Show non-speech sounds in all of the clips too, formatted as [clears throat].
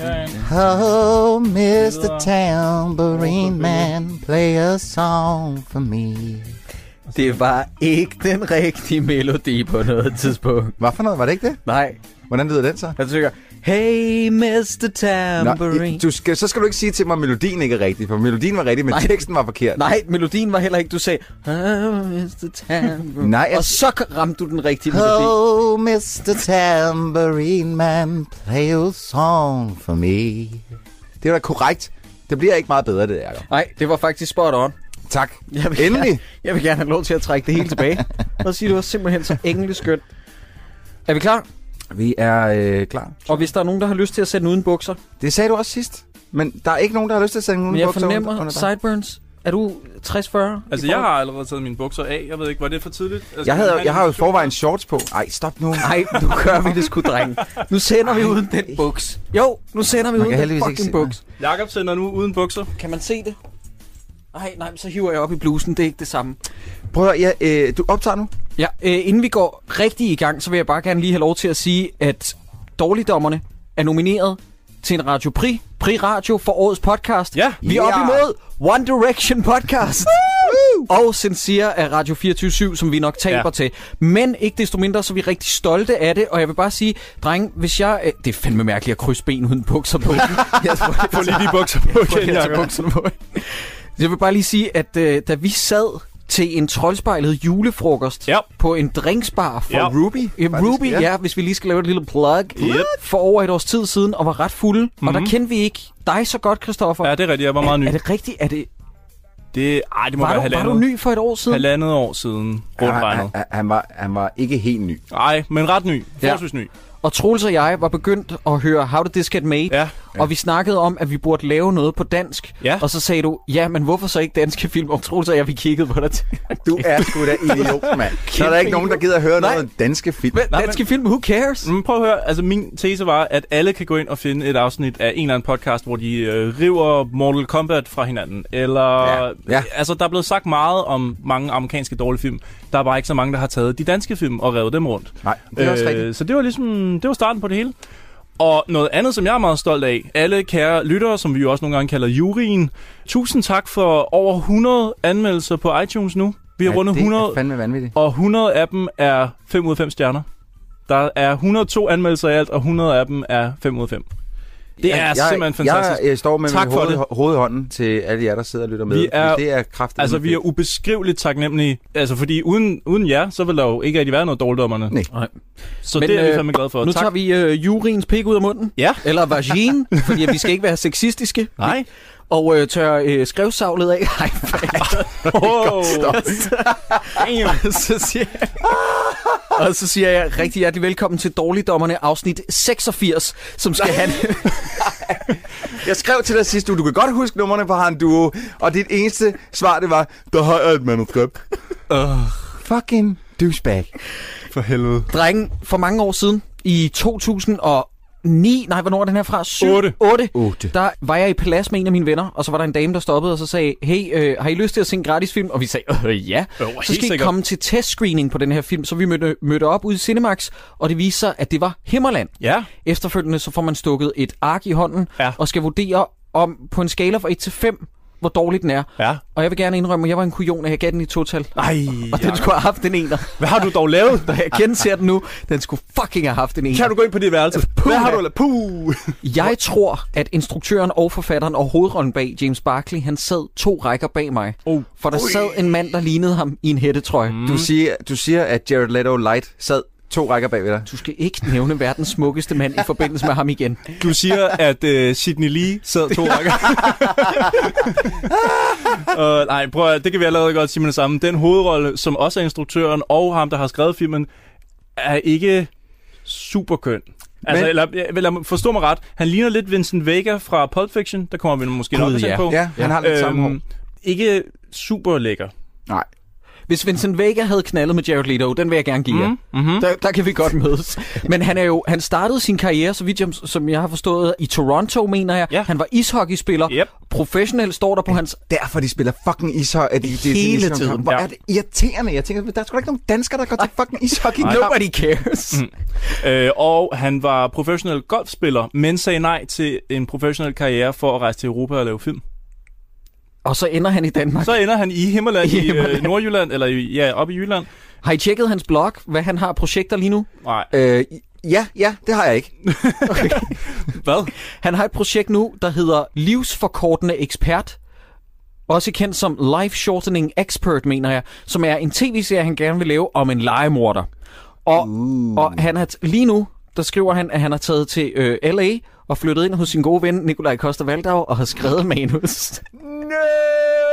Oh, Mr. Tambourine Man, play a song for me. Det var ikke den rigtige melodi på noget tidspunkt. Hvad for noget? Var det ikke det? Nej, Hvordan lyder den så? jeg tykker, hey Mr. Tambourine. Nå, du skal, så skal du ikke sige til mig, at melodien ikke er rigtig, for melodien var rigtig, men Nej. teksten var forkert. Nej, melodien var heller ikke, du sagde, oh, Mr. Tambourine. Nej, jeg- Og så ramte du den rigtige melodi. Oh, Mr. Tambourine Man, play a song for me. Det var da korrekt. Det bliver ikke meget bedre, det er Nej, det var faktisk spot on. Tak. Jeg vil Endelig. Gerne, jeg vil gerne have lov til at trække det hele tilbage. [laughs] Og sige, det var simpelthen så engelsk skønt. Er vi klar? Vi er øh, klar. Og hvis der er nogen, der har lyst til at sætte den uden bukser. Det sagde du også sidst. Men der er ikke nogen, der har lyst til at sende nogen Men jeg bukser fornemmer under dig. sideburns. Er du 60-40? Altså, jeg har allerede taget mine bukser af. Jeg ved ikke, var det for tidligt? Altså, Jeg, havde, jeg har jo forvejen shorts på. Ej, stop nu. Nej, nu gør vi det sgu, dreng. Nu sender vi uden den buks. Jo, nu sender vi Man uden den fucking buks. Jakob sender nu uden bukser. Kan man se det? Nej, nej, så hiver jeg op i blusen. Det er ikke det samme. Prøv at, ja, øh, du optager nu? Ja, øh, inden vi går rigtig i gang, så vil jeg bare gerne lige have lov til at sige, at Dårligdommerne er nomineret til en Radio Prix, Prix Radio for årets podcast. Ja. Vi er op Ja. imod One Direction podcast. og Sincere af Radio 24 som vi nok taber Ja. til. Men ikke desto mindre, så er vi rigtig stolte af det. Og jeg vil bare sige, dreng, hvis jeg... Øh, det er fandme mærkeligt at krydse ben uden bukser på. [laughs] jeg tror, Få lige de bukser på [laughs] igen, Jakob. bukserne på. Jeg vil bare lige sige, at øh, da vi sad til en troldspejlet julefrokost Ja. på en drinksbar for Ja. Ruby? Ja, faktisk, Ruby, ja. ja, hvis vi lige skal lave et lille plug. Yep. For over et års tid siden, og var ret fulde. Mm-hmm. Og der kendte vi ikke dig så godt, Christoffer. Ja, det er rigtigt. Jeg var meget ny. Er det rigtigt? Er det, Det, ej, det må var, være du, var halvandet, du ny for et år siden? halvandet år siden, rundt han, regnet. han, han, var, han var ikke helt ny. Nej, men ret ny. Ja. Forholdsvis ny. Og Troels og jeg var begyndt at høre How Did This Get Made? Ja. Og vi snakkede om, at vi burde lave noget på dansk. Ja. Og så sagde du, ja, men hvorfor så ikke danske film? Og Troels og jeg, vi kiggede på dig. Du er sgu da idiot, mand. [laughs] Så er der ikke nogen, der gider at høre Nej. noget om danske film. Men, danske film, who cares? Men prøv at høre, altså min tese var, at alle kan gå ind og finde et afsnit af en eller anden podcast, hvor de øh, river Mortal Kombat fra hinanden. Eller, Ja, ja. altså der er blevet sagt meget om mange amerikanske dårlige film. Der er bare ikke så mange, der har taget de danske film og revet dem rundt. Nej, det er også rigtigt. Så det var ligesom, det var starten på det hele. Og noget andet, som jeg er meget stolt af, alle kære lyttere, som vi jo også nogle gange kalder juryen, tusind tak for over 100 anmeldelser på iTunes nu. Vi har Ja, rundet det 100, er fandme vanvittigt. og 100 af dem er 5 ud af 5 stjerner. Der er 102 anmeldelser i alt, og 100 af dem er 5 ud af 5. Det er jeg, simpelthen fantastisk. Jeg, jeg står med Tak min for hoved, det. hoved i hånden til alle jer, der sidder og lytter med. Vi er- det er kraftigt. Altså, vi er ubeskriveligt taknemmelige. Altså, fordi uden, uden jer, så vil der jo ikke rigtig være noget dårligdommerne. Nej. Nej. Så Men, det er vi øh, fandme glade for. Nu tak. tager vi øh, juryens pik ud af munden. Ja. Eller vagin, [laughs] fordi vi skal ikke være sexistiske. Nej. Og øh, tør øh, skrevsavlet af. Nej, Oh, Og så siger jeg, og så siger jeg rigtig hjertelig velkommen til Dårligdommerne afsnit 86, som skal have... [laughs] Jeg skrev til dig sidste uge, du kan godt huske numrene på Han Duo, og dit eneste svar, det var, der har jeg et manuskript. uh, Fucking douchebag. for helvede. Drenge, for mange år siden, i 2009, nej, hvornår er den her fra? 7, Otte. 8. Otte. Der var jeg i Palads med en af mine venner, og så var der en dame, der stoppede og så sagde, hey, øh, har I lyst til at se en gratis film? Og vi sagde, øh, ja. Jo, så skal I komme til testscreening på den her film. Så vi mødte, mødte op ude i Cinemax, og det viste sig, at det var Himmerland. Ja. Efterfølgende så får man stukket et ark i hånden, Ja. og skal vurdere om på en skala fra 1 til 5, hvor dårligt den er. Ja. Og jeg vil gerne indrømme, at jeg var en kujon, og jeg gav den i total. Ej, Og den skulle have haft en ener. Hvad har du dog lavet? [laughs] Da jeg genser den nu, den skulle fucking have haft en ener. Kan du gå ind på dit værelse? Hvad har du lavet? Puh. Jeg tror, at instruktøren og forfatteren og hovedrollen bag James Barkley, han sad to rækker bag mig. Oh. For der sad en mand, der lignede ham i en hættetrøje. Mm. Du siger, du siger, at Jared Leto Light sad to rækker bag ved dig. Du skal ikke nævne verdens smukkeste mand i forbindelse med ham igen. Du siger, at uh, Sidney Lee sad to rækker. [laughs] uh, nej, prøv at, det kan vi allerede godt sige med det samme. Den hovedrolle, som også er instruktøren og ham, der har skrevet filmen, er ikke super køn. Altså, Men- eller, eller forstå mig ret, han ligner lidt Vincent Vega fra Pulp Fiction. Der kommer vi måske nok Gud, til ja. på. Ja, han har lidt samme hår. Øhm, ikke super lækker. Nej. Hvis Vincent Vega havde knaldet med Jared Leto, den vil jeg gerne give jer. Mm, mm-hmm. Der, der kan vi godt mødes. Men han er jo, han startede sin karriere, så vidt jeg, som jeg har forstået, i Toronto, mener jeg. Ja. Han var ishockeyspiller. Yep. Professionel står der på hans... Derfor de spiller fucking ishockey. De, de, de, Hele de, de, tiden. Hvor Ja. er det irriterende. Jeg tænker, der er sgu da ikke nogen danskere, der går til fucking ishockey. Nobody cares. Mm. Øh, og han var professionel golfspiller, men sagde nej til en professionel karriere for at rejse til Europa og lave film. Og så ender han i Danmark. Så ender han i Himmerland [laughs] I i, øh, Nordjylland, eller i, ja, oppe i Jylland. Har I tjekket hans blog, hvad han har projekter lige nu? Nej, Øh, ja, ja, det har jeg ikke. [laughs] hvad? Han har et projekt nu, der hedder Livsforkortende Ekspert. Også kendt som Life Shortening Expert, mener jeg. Som er en tv-serie, han gerne vil lave om en legemorder. Og, uh. og han har lige nu, der skriver han, at han har taget til øh, L.A. og flyttet ind hos sin gode ven, Nikolaj Koster Valdau, og har skrevet manus.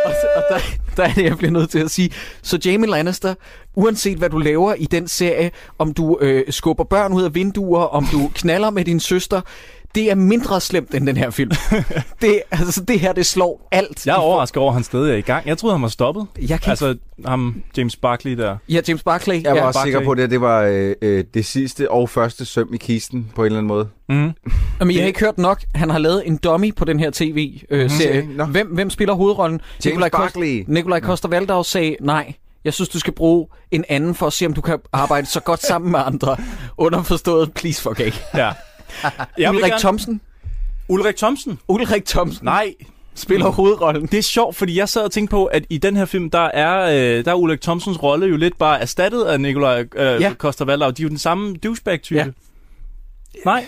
Og, og der, der er det, jeg bliver nødt til at sige. Så Jamie Lannister, uanset hvad du laver i den serie, om du øh, skubber børn ud af vinduer, om du knaller med din søster, det er mindre slemt end den her film. [laughs] det, altså, det her, det slår alt. Jeg er overrasket over, at han stadig er i gang. Jeg troede, han var stoppet. Jeg kan Altså, ham James Barkley der. Ja, James Barclay. Jeg var ja, også sikker på, at det, det var øh, øh, det sidste og første søm i kisten på en eller anden måde. Mm. Men jeg har ikke hørt nok. Han har lavet en dummy på den her tv-serie. Mhm. Nå. hvem, hvem spiller hovedrollen? James Koster, Barkley. Nikolaj Koster Valdau sagde nej. Jeg synes, du skal bruge en anden for at se, om du kan arbejde så godt sammen med andre. [laughs] Underforstået, please fuck ikke. Ja. [laughs] Jeg Ulrik gerne... Thomsen. Ulrik Thomsen? Ulrik Thomsen Nej, spiller hovedrollen. det er sjovt, fordi jeg sad og tænkte på, at i den her film, der er, øh, der er Ulrik Thomsens rolle jo lidt bare erstattet af Nikolaj øh, ja. Koster Valdau. De er jo den samme douchebag-type. Ja. Nej,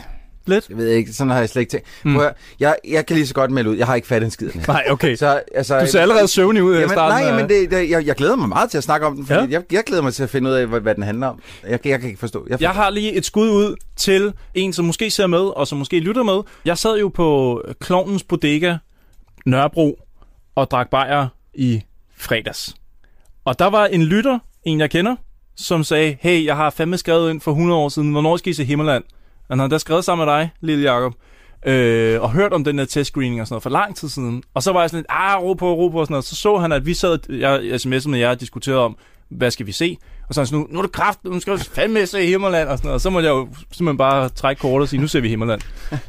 lidt. Jeg ved ikke, sådan har jeg slet ikke tænkt. Mm. Jeg, jeg kan lige så godt melde ud, jeg har ikke fattet en skid. Nej, okay. Så, altså, Du ser allerede søvnig ud i Jamen, starten. nej, men det, det, jeg, jeg glæder mig meget til at snakke om den, fordi Ja. ja. jeg, jeg glæder mig til at finde ud af, hvad, hvad den handler om. Jeg, jeg kan ikke forstå. Jeg, Jeg har lige et skud ud til en, som måske ser med, og som måske lytter med. Jeg sad jo på Klovnens Bodega Nørrebro og drak bajer i fredags. Og der var en lytter, en jeg kender, som sagde, hey, jeg har fandme skrevet ind for 100 år siden, hvornår skal I se Himmerland? Han havde da skrevet sammen med dig, lille Jacob, øh, og hørt om den der testscreening og sådan noget for lang tid siden. Og så var jeg sådan lidt, ah, ro på, ro på og sådan noget. Så så han, at vi sad, jeg sms'ede med jer og diskuterede om, hvad skal vi se? Og så er han sådan, nu, nu er det kraft, nu skal vi fandme se Himmerland og sådan noget. Og så må jeg jo simpelthen bare trække kortet og sige, nu ser vi Himmerland.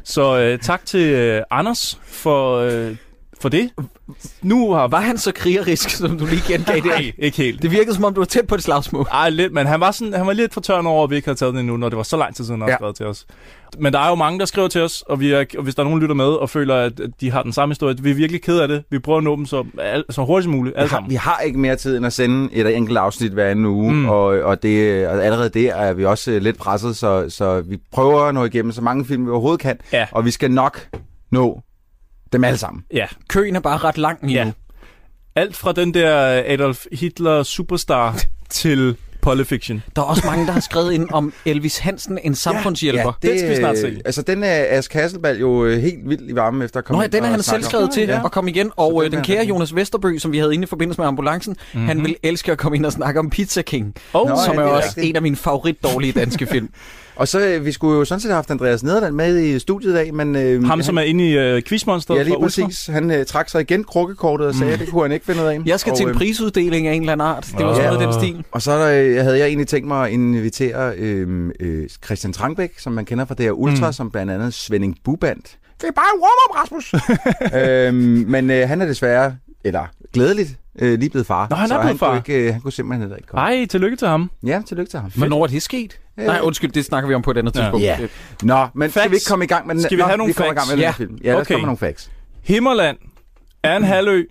Så øh, tak til øh, Anders for, øh, for det. Nu har... Var han så krigerisk, som du lige gengav det? [laughs] Nej, ikke helt. Det virkede som om, du var tæt på et slagsmål. Ej, lidt, men han var, sådan, han var lidt for tørn over, at vi ikke havde taget den endnu, når det var så lang tid siden, han ja. Skrevet til os. Men der er jo mange, der skriver til os, og, vi er, og hvis der er nogen, der lytter med og føler, at de har den samme historie, vi er virkelig ked af det. Vi prøver at nå dem så, al- så hurtigt som muligt, alle vi, har, sammen. vi har ikke mere tid end at sende et enkelt afsnit hver anden uge, Mm. mm. og, og, det, og allerede der er vi også øh, lidt presset, så, så vi prøver at nå igennem så mange film, vi overhovedet kan, Ja. og vi skal nok nå dem alle sammen. Ja. Køen er bare ret lang lige Ja. nu. Alt fra den der Adolf Hitler superstar [laughs] til Polyfiction. Der er også mange, der har skrevet ind om Elvis Hansen, en samfundshjælper. det- Den skal vi snart se. Altså, den er Ask Hasselbalg jo øh, helt vildt i varmen efter at komme Nå ja, den er han selv skrevet til Ja. at komme igen. Og Så øh, den den kære. Jonas Vesterbø, som vi havde inde i forbindelse med ambulancen, Mhm. mm-hmm. han vil elske at komme ind og snakke om Pizza King, Oh, Nå, som ja, er det er også rigtigt. en af mine favorit dårlige danske film. [laughs] Og så, øh, vi skulle jo sådan set have haft Andreas Nederland med i studiet i dag, men... Øh, Ham, som er inde i uh, Quizmonsteret Ja, lige præcis. Han øh, trak sig igen krukkekortet og sagde, at det kunne han ikke finde ud af. Jeg skal og, til en øh, prisuddeling af en eller anden art. Det var sådan noget den stil. Og så er der, øh, havde jeg egentlig tænkt mig at invitere øh, øh, Christian Trangbæk, som man kender fra det her Ultra, mm. som blandt andet Svending Buband. Det er bare en warm-up, Rasmus! [laughs] øhm, men øh, han er desværre, eller glædeligt, øh, lige blevet far. Nå, han er så blevet han far. Kunne ikke, øh, han kunne simpelthen heller ikke komme. Ej, tillykke til ham. Ja, tillykke til ham. Hvornår er det sket? Øh, Nej, undskyld, det snakker vi om på et andet Ja. tidspunkt. Ja. Nå, men skal Facts. vi ikke komme i gang med den? Skal vi Nå, have nogle vi kommer i gang med facts? den Ja. film. Ja, lad os Okay. komme med nogle facts. Himmerland er en halvø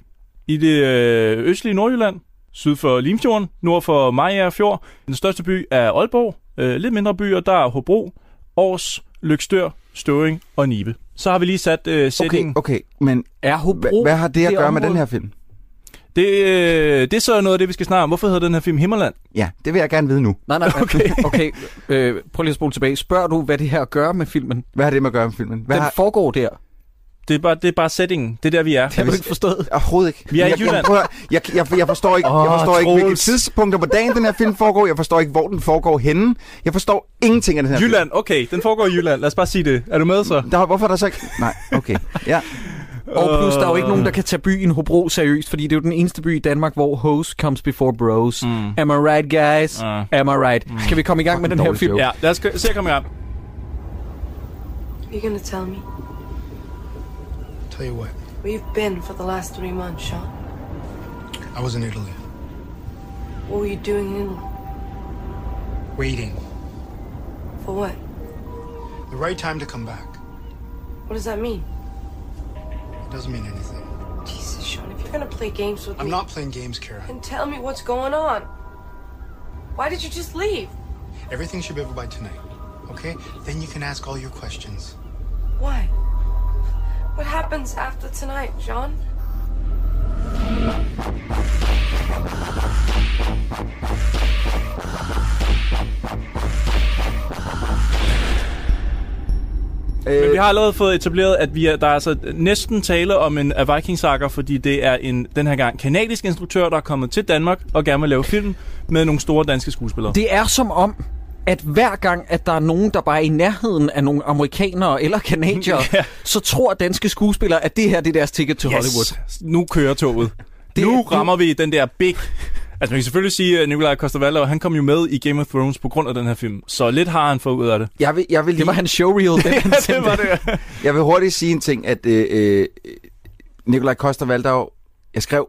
i det øh, østlige Nordjylland, syd for Limfjorden, nord for Mariager Fjord. Den største by er Aalborg. Øh, lidt mindre byer, der er Hobro, Aarhus, Lykstør, Støvring og Nibe. Så har vi lige sat øh, Okay, sætningen. okay, men Er Hobro hvad, har det at det gøre med område? den her film? Det, øh, det er så noget af det, vi skal snakke om. Hvorfor hedder den her film Himmerland? Ja, det vil jeg gerne vide nu. Nej, nej, [laughs] okay. okay. Øh, prøv lige at spole tilbage. Spørg du, hvad det her gør med filmen? Hvad har det med at gøre med filmen? Hvad Den har... foregår der. Det er bare, det er bare settingen. Det er der, vi er. Det har du ikke forstået. Overhovedet ikke. Vi er i jeg, jeg, Jylland. prøver, jeg, jeg, jeg forstår ikke, Åh, jeg forstår ikke hvilke tidspunkter på dagen den her film foregår. Jeg forstår ikke, hvor den foregår henne. Jeg forstår ingenting af den her Jylland, okay, den foregår i Jylland. Lad os bare sige det. Er du med så? film. Der, hvorfor er der så ikke... Nej, okay. Ja. Og plus, der er jo ikke nogen, der kan tage byen Hobro seriøst, fordi det er jo den eneste by i Danmark, hvor host comes before bros. Mm. Am I right, guys? Mm. Am I right? Mm. Skal vi komme i gang med den her film? joke. Ja, lad os se at komme i gang. You gonna tell me Tell you what, where you've been for the last three months, Sean? I was in Italy, What were you doing in Italy? waiting. For what? The right time to come back. What does that mean? Doesn't mean anything. Jesus, Sean, if you're gonna play games with me. I'm not playing games, Kara. then tell me what's going on. Why did you just leave? Everything should be over by tonight, okay? Then you can ask all your questions. Why? What happens after tonight, Sean? Men vi har allerede fået etableret, at vi er, der er altså næsten tale om en af Viking Saga, fordi det er en, den her gang kanadisk instruktør, der er kommet til Danmark og gerne vil lave film med nogle store danske skuespillere. Det er som om, at hver gang, at der er nogen, der bare er i nærheden af nogle amerikanere eller kanadiere, [laughs] Ja. så tror danske skuespillere, at det her det er deres ticket til Hollywood. Nu kører toget. Det- nu rammer vi den der big... Altså man kan selvfølgelig sige, at Nikolaj Coster-Waldau, han kom jo med i Game of Thrones på grund af den her film. Så lidt har han fået ud af det. Jeg vil, jeg vil, Det lige, var hans showreel, den [laughs] han det var det. jeg vil hurtigt sige en ting, at øh, øh, Nikolaj Koster Valdau, jeg skrev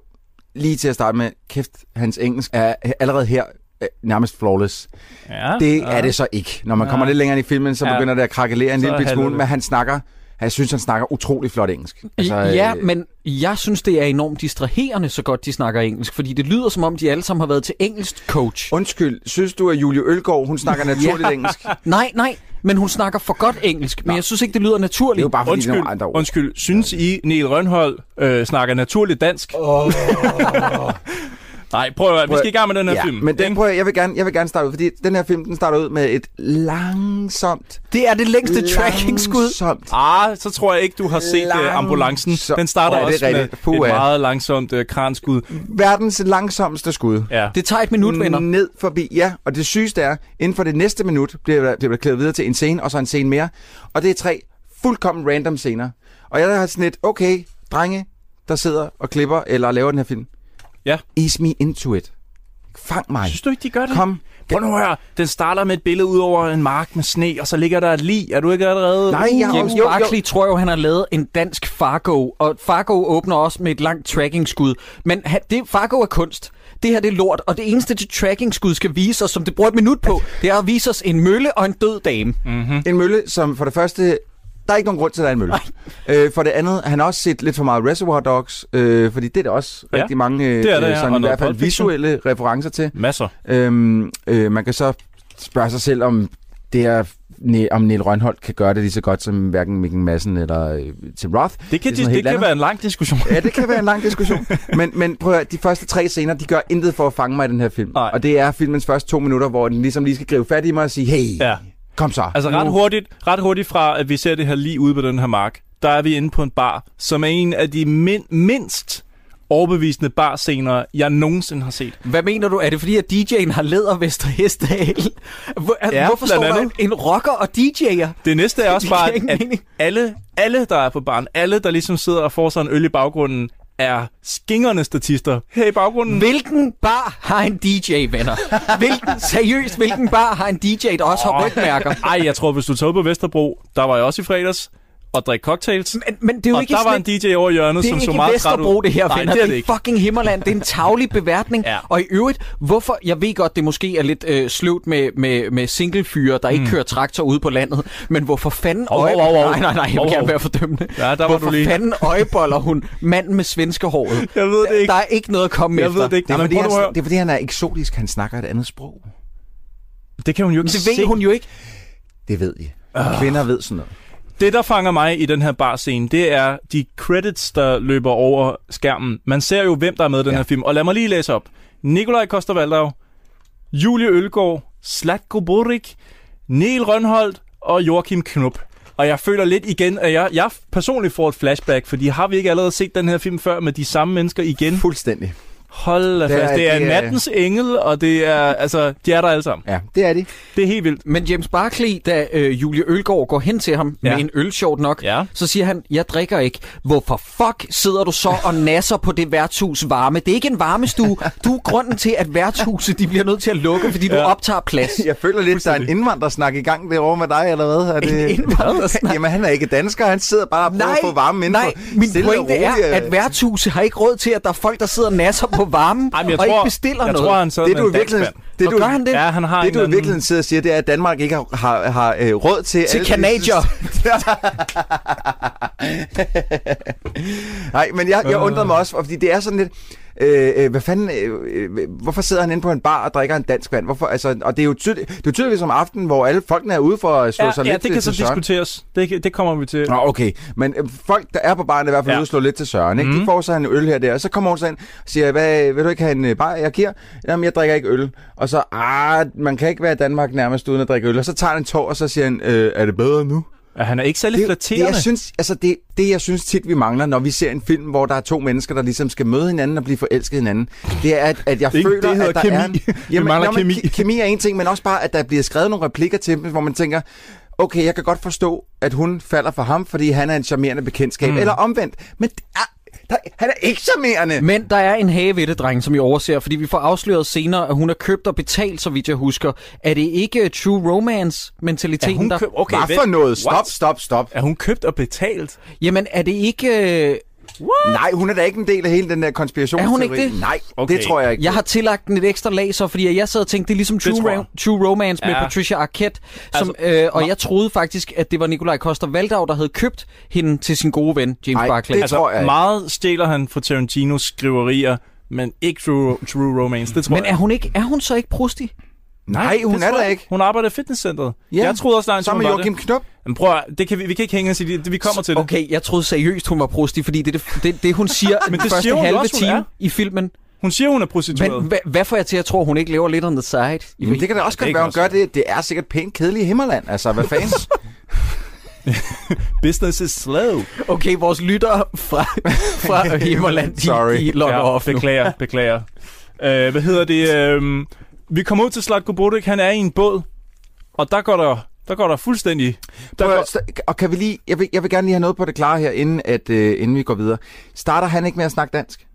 lige til at starte med, kæft, hans engelsk er allerede her øh, nærmest flawless. Ja, Det ja. er det så ikke. Når man Ja. kommer lidt længere ind i filmen, så Ja. begynder det at krakelere en Så lille smule, det. men han snakker, jeg synes, han snakker utrolig flot engelsk. Altså, ja, øh, men jeg synes, det er enormt distraherende, så godt de snakker engelsk, fordi det lyder som om, de alle sammen har været til engelsk coach. Undskyld, synes du, at Julie Ølgaard, hun snakker [laughs] naturligt Ja. engelsk? Det Nej, nej, men hun snakker for godt engelsk, men jeg synes ikke, det lyder er naturligt. jo bare fordi, det er Undskyld, andre ord. undskyld. Synes I, Neil Rønhold øh, snakker naturligt dansk? Oh. [laughs] Nej, prøv at høre. Vi skal i gang med den her ja, film. Men den prøver jeg, jeg vil gerne, jeg vil gerne starte ud, fordi den her film, den starter ud med et langsomt, Det er det længste tracking-skud. Ah, så tror jeg ikke, du har set uh, Langsomt. ambulancen. Den starter Ja, det er også med rigtigt. Puh, et meget langsomt uh, kranskud. verdens langsomste skud. Ja. Det tager et minut, venner. Ned forbi, ja. Og det sygeste er, inden for det næste minut bliver der, bliver klædet videre til en scene, og så en scene mere. Og det er tre fuldkommen random scener. Og jeg har sådan lidt, okay, drenge, der sidder og klipper eller laver den her film. Ja. Ease me into it. Fang mig. Synes du ikke, de gør det? Kom. Prøv nu her. Den starter med et billede ud over en mark med sne, og så ligger der et lig. Er du ikke allerede... Nej, jeg James jo, jo. Barkley tror jeg jo, han har lavet en dansk Fargo, og Fargo åbner også med et langt tracking-skud. Men det, Fargo er kunst. Det her det er lort, og det eneste det tracking-skud skal vise os, som det bruger et minut på, det er at vise os en mølle og en død dame. En mølle, som for det første... Der er ikke nogen grund til, at der er en mølle. Øh, for det andet, han har også set lidt for meget Reservoir Dogs, øh, fordi det er der også Ja, rigtig mange øh, det er der, ja, sådan, og i hvert fald Fiction. visuelle referencer til. Masser. Øhm, øh, man kan så spørge sig selv, om det er Ne- om Neil Rønholdt kan gøre det lige så godt som hverken Mikkel Madsen eller øh, Tim Roth. Det kan, det, det helt kan andet. være en lang diskussion. Ja, det kan være en lang diskussion. [laughs] men, men prøv at høre, de første tre scener, de gør intet for at fange mig i den her film. Nej. Og det er filmens første to minutter, hvor den ligesom lige skal gribe fat i mig og sige, hey, Ja. Kom så. Altså ret hurtigt, ret hurtigt fra, at vi ser det her lige ude på den her mark, der er vi inde på en bar, som er en af de min, mindst overbevisende barscener, jeg nogensinde har set. Hvad mener du? Er det fordi, at DJ'en har lædervest og hestehale? Hvor, altså, Ja, hvorfor står der en, rocker og DJ'er? Det næste er også bare, at alle, alle, der er på baren, alle, der ligesom sidder og får sig en øl i baggrunden, er skingerne statister. Her i baggrunden. Hvilken bar har en DJ, venner? [laughs] Hvilken, seriøst, hvilken bar har en DJ, der også har rygmærker? Ej, jeg tror, hvis du tager ud på Vesterbro, der var jeg også i fredags, og drikke cocktails. Men, men det er jo og ikke der var en DJ over hjørnet, er som så ikke meget træt ud. det her, Nej, venner. det er det ikke. er fucking Himmerland. Det er en tavlig beværtning. [laughs] Ja. Og i øvrigt, hvorfor... Jeg ved godt, det måske er lidt øh, sløvt med, med, med singlefyre, der ikke Mm. kører traktor ude på landet. Men hvorfor fanden øje... hov, hov, hov. Nej, nej, nej, jeg vil gerne være fordømmende. Ja, der var hvorfor du lige. fanden øjeboller hun manden med svenske håret? [laughs] Jeg ved det ikke. Der er ikke noget at komme Jeg efter. ved det ikke. det, er, Nej, men fordi, han, høre. det er fordi, han er eksotisk, han snakker et andet sprog. Det kan hun jo ikke det ved hun jo ikke. Det ved I. Kvinder ved sådan noget. Det, der fanger mig i den her barscene, det er de credits, der løber over skærmen. Man ser jo, hvem der er med i den Ja. her film. Og lad mig lige læse op. Nikolaj Koster-Valdau, Julie Ølgaard, Slatko Borik, Neil Rønholdt og Joachim Knop. Og jeg føler lidt igen, at jeg, jeg personligt får et flashback, fordi har vi ikke allerede set den her film før med de samme mennesker igen? Fuldstændig. Hold da Det er- fast. Det er, det er- nattens engel, og det er, altså, de er der alle sammen. Ja, det er de. Det er helt vildt. Men James Barkley, da øh, Julie Ølgaard går hen til ham ja. Med en øl, sjovt nok, Ja. så siger han, jeg drikker ikke. Hvorfor fuck sidder du så og nasser på det værtshus varme? Det er ikke en varmestue. Du er grunden til, at værtshuset de bliver nødt til at lukke, fordi du Ja. optager plads. Jeg føler lidt, der er en indvandrersnak i gang derovre med dig, eller hvad? Er det... En indvandrersnak? Jamen, han er ikke dansker. Han sidder bare og prøver at få varmen ind nej, på min pointe er, roligt, øh. at værtshuset har ikke råd til, at der er folk, der sidder og nasser på varmen, Ej, jeg og tror, ikke bestiller jeg noget. tror, han sad Det du i virkeligheden, det, du, gør han det? Ja, han har det du i virkeligheden sidder og siger, det er, at Danmark ikke har, har, har øh, råd til... Til kanadier. [laughs] Nej, men jeg, jeg undrede mig også, fordi det er sådan lidt... Øh, øh, hvad fanden, øh, øh, hvorfor sidder han inde på en bar og drikker en dansk vand? Hvorfor, altså, og det er jo tydeligt, det er tydeligvis om aftenen, hvor alle folkene er ude for at slå Ja, sig ja, lidt det kan til så Søren. diskuteres. Det, det kommer vi til. Nå, okay. Men øh, folk, der er på baren, er i hvert fald Ja. ude og slå lidt til Søren. Ikke? Mm. De Mhm. får så en øl her der, og så kommer hun så ind og siger, Hvad, vil du ikke have en øh, bar, jeg giver? Jamen, jeg drikker ikke øl. Og så, ah, man kan ikke være i Danmark nærmest uden at drikke øl. Og så tager han en tår, og så siger han, øh, er det bedre nu? Ja, han er ikke særlig Det, det, flatterende. jeg synes, altså det, det, jeg synes tit, vi mangler, når vi ser en film, hvor der er to mennesker, der ligesom skal møde hinanden og blive forelsket hinanden, det er, at, at jeg [laughs] Det er føler, det at der kemi. er... En, [laughs] Vi mangler nå, men kemi. ke- Kemi er en ting, men også bare, at der bliver skrevet nogle replikker til dem, hvor man tænker, okay, jeg kan godt forstå, at hun falder for ham, fordi han er en charmerende bekendtskab, mm. eller omvendt. Men det er, der, han er ikke charmerende. Men der er en hage ved det, dreng, som I overser, fordi vi får afsløret senere, at hun er købt og betalt, så vidt jeg husker. Er det ikke uh, true romance-mentaliteten, Er der... køb... Okay, Hvad for noget? Stop, What? stop, stop. Er hun købt og betalt? Jamen, er det ikke... øh, Nej, hun er da ikke en del af hele den der konspirationsteori. Er hun ikke det? Nej, Okay. det tror jeg ikke. Jeg har tillagt den et ekstra lag, så fordi jeg sad og tænkte, det er ligesom True, tror jeg. Ro- True Romance med Ja. Patricia Arquette. Som, Altså, øh, og jeg troede faktisk, at det var Nikolaj Koster Valdau, der havde købt hende til sin gode ven, James Ej, Barclay. det Altså, tror jeg ikke. meget stjæler han fra Tarantinos skriverier, men ikke true, true romance. Det tror men jeg. er hun, ikke, er hun så ikke prosti? Nej, hun er der ikke. Hun arbejder i fitnesscenteret. Ja, Jeg troede også, der er en Sammen med Joachim Knop. Men prøv det kan vi, vi kan ikke hænge os i det. Vi kommer til det. Okay, jeg troede seriøst, hun var prosti, fordi det, det, det, det hun siger [laughs] Men den første siger halve også, time er. i filmen. Hun siger, hun er prostitueret. Men hvad, får jeg til at tro, hun ikke lever lidt on the side? Jamen, det kan da også godt være, hun gør det. Det er sikkert pænt kedeligt i Himmerland. Altså, hvad fanden? [laughs] Business is slow. Okay, vores lyttere fra, fra [laughs] Himmerland, de, Sorry. de logger ja, off nu. beklager, beklager. Uh, hvad hedder det? Uh, vi kommer ud til Slatko Bodek. Han er i en båd. Og der går der, der, går der fuldstændig... Der Prøv, går, og kan vi lige, jeg vil, jeg vil gerne lige have noget på det klare her, inden, at, øh, inden vi går videre. Starter han ikke med at snakke dansk?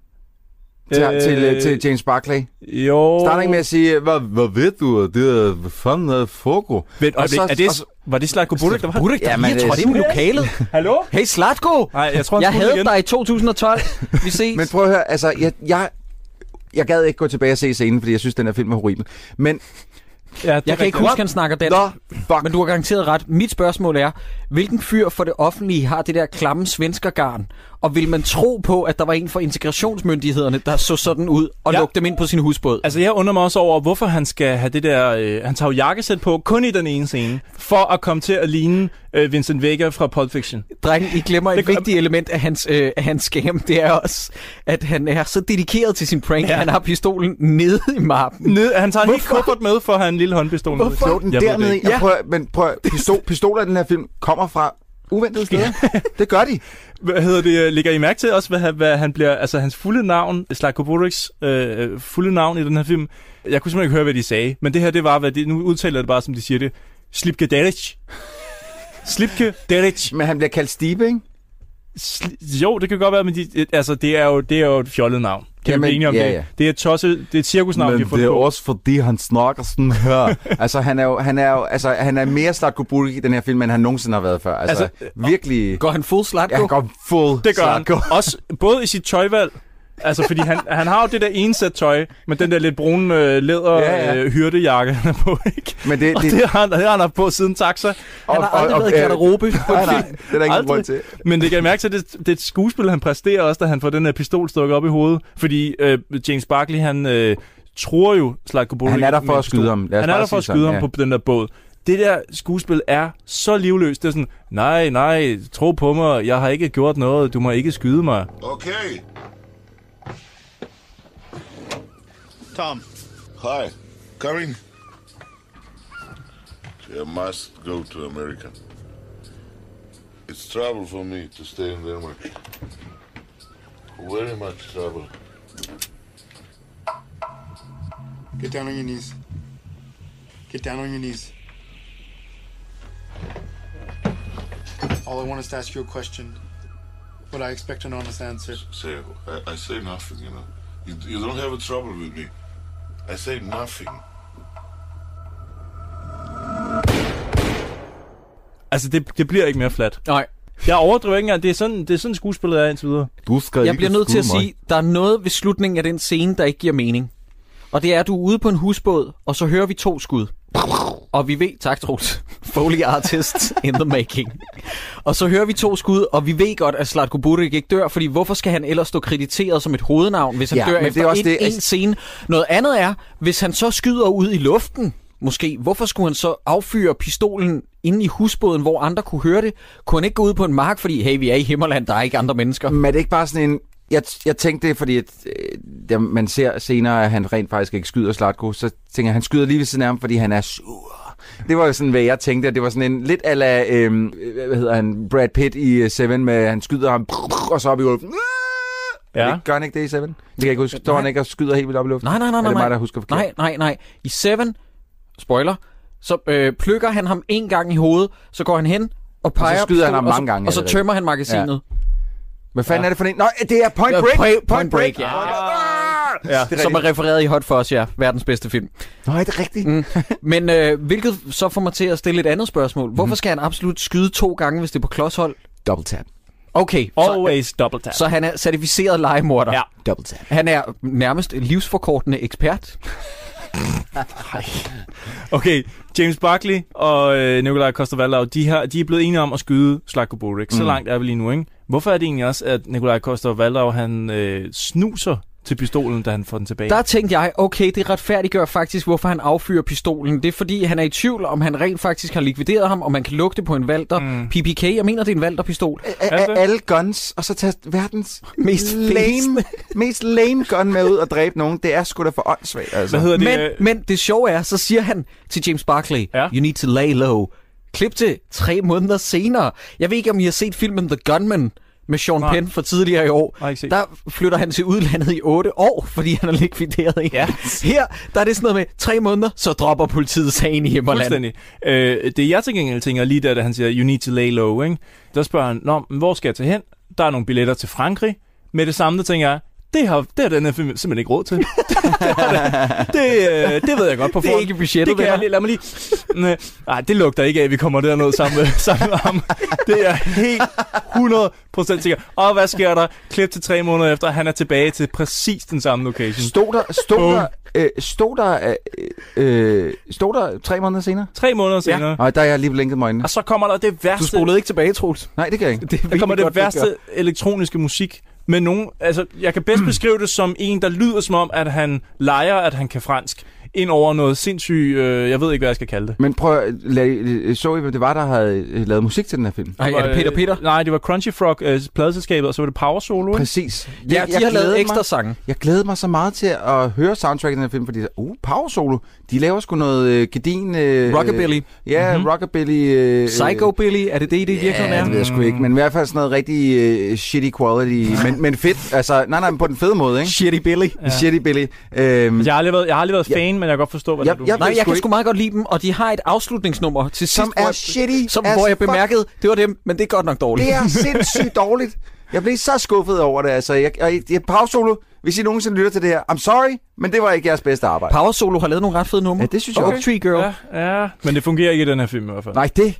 Til, øh... til, øh, til James Barclay? jo... Starter ikke med at sige, hvad, hvad ved du? Det er, hvad fanden er fogo? Vent, Og og så- er det, og så- var det Slatko Bodek, der var? Burik, der Jamen, Jamen, jeg tror, det- det er i lokalet. [laughs] Hallo? Hey, Slatko! Nej, jeg tror, han Jeg skulle havde igen. dig i 2012. Vi [laughs] ses. Men prøv at høre, altså, jeg, jeg, jeg gad ikke gå tilbage og se scenen, fordi jeg synes, den her film er horribel. Men, Ja, Jeg kan ikke huske, han snakker dansk. nå, fuck. Men du har garanteret ret. Mit spørgsmål er, hvilken fyr for det offentlige har det der klamme svenskergarn? Og vil man tro på, at der var en fra integrationsmyndighederne, der så sådan ud og Ja. lukkede dem ind på sin husbåd? Altså, jeg undrer mig også over, hvorfor han skal have det der... Øh, han tager jo jakkesæt på kun i den ene scene, for at komme til at ligne øh, Vincent Vega fra Pulp Fiction. Dreng, I glemmer [laughs] et Det vigtigt element af hans, øh, af hans scam. Det er også, at han er så dedikeret til sin prank, Ja. ja. han har pistolen nede i mappen. Ned, han tager en helt Hvorfor? kuffert med, for at have en lille håndpistol. med. Slå den Jeg ved dernede. Ja. Prøv, at- men prøv, at- [laughs] pistol, pistoler i den her film kommer fra uventede steder. [laughs] det gør de. Hvad hedder det? Lægger I mærke til også, hvad, han- hvad han bliver... Altså, hans fulde navn, Slatko Boriks øh, fulde navn i den her film. Jeg kunne simpelthen ikke høre, hvad de sagde. Men det her, det var, hvad de... Nu udtaler det bare, som de siger det. Slipke Deric. Slipke Deric. Men han bliver kaldt Stibe, ikke? Sli- jo, det kan godt være, men de, altså, det, er jo, det er jo et fjollet navn. Kan Jamen, vi blive enige om ja, det? ja. Det er et tosse, det er et cirkusnavn, vi har fundet på. også fordi, han snakker sådan her. [laughs] altså, han er jo, han er jo, altså, han er mere Slatko Burik i den her film, end han nogensinde har været før. Altså, Altså, virkelig... Går han full Slatko? Ja, han går full Det gør han. Slatko. Også både i sit tøjvalg, Altså, fordi han, han har jo det der ene sæt tøj, med den der lidt brune øh, læder Ja, ja. øh, hyrdejakke, han er på, ikke? Men det, Og det, det har han, det har han haft på siden taxa. Han har og- aldrig og- været i øh, garderobe på [laughs] nej, nej, det er der ingen grund til. Men det kan jeg mærke til, det, det er et skuespil, han præsterer også, da han får den her pistol stukket op i hovedet. Fordi øh, James Barkley, han øh, tror jo Slatko Bolick Han er der for at skyde ham. Han er der for at skyde ham på den der båd. Det der skuespil er så livløst. Det er sådan, nej, nej, tro på mig, jeg har ikke gjort noget, du må ikke skyde mig. Okay. Tom, Hi. Coming? You must go to America. It's trouble for me to stay in Denmark. Very much trouble. Get down on your knees. Get down on your knees. All I want is to ask you a question. What I expect an honest answer. Say, I, I say nothing, you know. You, you don't have a trouble with me. I say nothing. Altså, det, det bliver ikke mere flat. Nej, Jeg overdriver ikke engang. Det er sådan, det er sådan skuespillet er indtil videre. Du skal jeg ikke bliver nødt til at mig. sige, der er noget ved slutningen af den scene, der ikke giver mening. Og det er, at du er ude på en husbåd, og så hører vi to skud. Og vi ved, tak Troels, [laughs] Foley artist in the making. Og så hører vi to skud, og vi ved godt, at Slatko Buric ikke dør, fordi hvorfor skal han ellers stå krediteret som et hovednavn, hvis han Ja, dør men det er efter også en, det, en scene? Noget andet er, hvis han så skyder ud i luften, måske, hvorfor skulle han så affyre pistolen inde i husbåden, hvor andre kunne høre det? Kunne han ikke gå ud på en mark, fordi hey, vi er i Himmerland, der er ikke andre mennesker? Men er det ikke bare sådan en... Jeg, jeg tænkte det, fordi at, øh, man ser senere, at han rent faktisk ikke skyder Slatko, så tænker jeg, han skyder lige ved siden af ham, fordi han er sur. Det var jo sådan, hvad jeg tænkte. Det var sådan en lidt ala, øh, hvad hedder han, Brad Pitt i øh, Seven, med han skyder ham, og så op i luften. Ja. Ja. Gør han ikke det i Seven? Det kan jeg ikke huske. Står han ikke og skyder helt vildt op i luften? Nej, nej, nej, Er nej. det nej. mig, der husker forkert? Nej, nej, nej. I Seven, spoiler, så øh, plukker han ham en gang i hovedet, så går han hen og peger... skyder han ham og så- mange gange, Og så er det tømmer han magasinet. Hvad fanden Ja. er det for en? Nå, det er Point Ja, Break! Point- Point Break, ja. Ah! Ja. Det er Som er refereret i Hot Fuzz, ja. Verdens bedste film. Nå, er det rigtigt? Mm. Men øh, hvilket så får mig til at stille et andet spørgsmål. Mhm. Hvorfor skal han absolut skyde to gange, hvis det er på klodshold? Double tap. Okay, så, Always double tap. så han er certificeret legemorder. Ja. Double tap. Han er nærmest livsforkortende ekspert. Okay, James Barkley og øh, Nikolaj Koster de, har, de er blevet enige om at skyde Slatko Buric. Så Mm. langt er vi lige nu, ikke? Hvorfor er det egentlig også, at Nikolaj Koster han øh, snuser til pistolen, da han får den tilbage? Der tænkte jeg, okay, det retfærdiggør faktisk, hvorfor han affyrer pistolen. Det er fordi, han er i tvivl, om han rent faktisk har likvideret ham, og man kan lugte på en Valter. Mm. PPK, jeg mener, det er en Valter-pistol. Af alle guns, og så tage verdens [laughs] Mest lame, mest lame gun med ud og dræbe nogen, det er sgu da for åndssvagt, altså. Hvad hedder det? Men, men det sjove er, så siger han til James Barkley, Ja. you need to lay low. Klip til tre måneder senere. Jeg ved ikke, om I har set filmen The Gunman med Sean Nej. Penn fra tidligere i år. Der flytter han til udlandet i otte år, fordi han er likvideret i. Ja. Her, der er det sådan noget med tre måneder, så dropper politiet sagen i Himmerland. Fuldstændig. Øh, det jeg til gengæld tænker lige der, da han siger, you need to lay low, ikke? der spørger han, Nå, hvor skal jeg tage hen? Der er nogle billetter til Frankrig. Med det samme, der tænker jeg, det har, det har den her film simpelthen ikke råd til. [laughs] det, det, øh, det ved jeg godt på Det er forhånd. ikke budgettet, det kan det jeg her. lad mig lige... Nej, det lugter ikke af, at vi kommer derned sammen med, [laughs] sammen med ham. Det er helt 100% sikker. Og hvad sker der? Klip til tre måneder efter, han er tilbage til præcis den samme location. Stod der, stod Boom. der, øh, stod der, øh, øh, stod der tre måneder senere? Tre måneder senere. Nej, der har jeg lige blinket mig øjnene. Og så kommer der det værste... Du spolede ikke tilbage, Troels. Nej, det kan jeg ikke. Det Der kommer det værste elektroniske musik med nogen... Altså, jeg kan bedst [clears throat] beskrive det som en, der lyder som om, at han leger, at han kan fransk. Ind over noget sindssygt... Øh, jeg ved ikke, hvad jeg skal kalde det. Men prøv at lade, så I, hvad det var, der havde øh, lavet musik til den her film? Nej, er det Peter Peter? Øh, nej, det var Crunchy Frog, øh, pladeselskabet, og så var det Power Solo. ikke? Præcis. Ja, de har glædede lavet ekstra mig, sange. Jeg glæder mig så meget til at høre soundtracket i den her film, fordi uh, Power Solo, de laver sgu noget øh, gedin... Øh, Rockabilly. Ja, Mhm. rockabilly... Øh, Psycho Billy, er det det, det i virkeligheden Ja, er? det ved jeg sgu ikke, men i hvert fald sådan noget rigtig øh, shitty quality, [laughs] men, men fedt. Altså, nej, nej, men på den fede måde, ikke? Shitty Billy. Ja. Shitty Billy. Øhm, Jeg har aldrig været, jeg har aldrig været Ja. fan, men jeg kan godt forstå, hvad Jeg- du... jeg- Nej, jeg kan sgu meget godt lide dem, og de har et afslutningsnummer til sidst, som hvor, er shitty som, hvor jeg fuck. bemærkede, det var dem, men det er godt nok dårligt. Det er [laughs] sindssygt dårligt. Jeg blev så skuffet over det, altså. Jeg, jeg, jeg, Power Solo, hvis I nogensinde lytter til det her, I'm sorry, men det var ikke jeres bedste arbejde. Power Solo har lavet nogle ret fede numre. Ja, det synes jeg Oak også. Tree Girl. Ja, ja, men det fungerer ikke i den her film i hvert fald. Nej, det...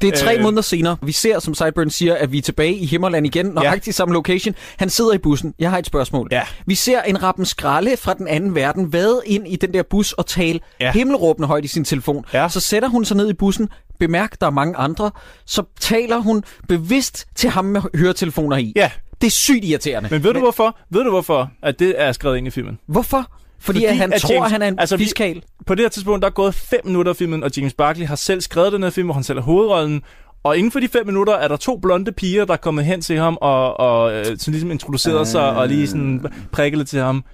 Det er tre Øh. måneder senere. Vi ser, som Sideburn siger, at vi er tilbage i Himmerland igen, nøjagtigt samme location. Han sidder i bussen. Jeg har et spørgsmål. Ja. Vi ser en rappen skralde fra den anden verden vade ind i den der bus og tale Ja. ja. himmelråbende højt i sin telefon. Ja. Så sætter hun sig ned i bussen. Bemærk, der er mange andre. Så taler hun bevidst til ham med høretelefoner i. Ja, Det er sygt irriterende. men ved du hvorfor? Ved du hvorfor, at det er skrevet ind i filmen? Hvorfor? Fordi, Fordi han at tror, James- han er en altså, altså, vi- fiskal. På det her tidspunkt, der er gået 5 minutter af filmen, og James Barkley har selv skrevet den her film, hvor han selv er hovedrollen. Og inden for de 5 minutter er der to blonde piger, der er kommet hen til ham og, og øh, sådan ligesom introduceret sig og lige sådan prikket til ham.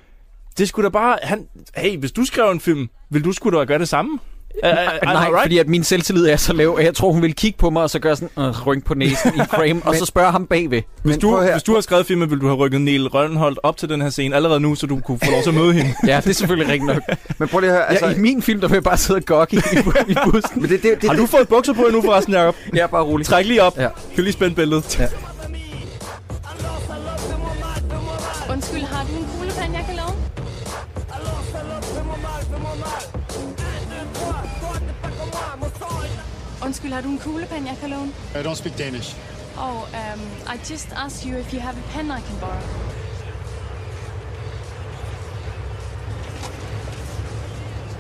Det skulle da bare... Han, hey, hvis du skrev en film, vil du skulle da gøre det samme? Er- er- er- Nej, alright? fordi at min selvtillid er så lav, at jeg tror, hun vil kigge på mig og så gøre sådan en øh, rynk på næsen i frame, og så spørge ham bagved. Hvis Men du, hvis du har skrevet filmen, ville du have rykket Niel Rønholdt op til den her scene allerede nu, så du kunne få lov til at møde hende. Ja, det er selvfølgelig rigtigt nok. Men prøv lige at høre, altså... Altså, ja, I min film, der vil jeg bare sidde og gokke i, i, bussen. men det, det, det, Har du fået bukser på endnu forresten, Jacob? Er bare rolig. Træk lige op. Ja. Ja. Kan lige spænde bæltet? Ja. Undskyld, har du en kuglepen, jeg kan låne? I don't speak Danish. Oh, um, I just asked you if you have a pen I can borrow.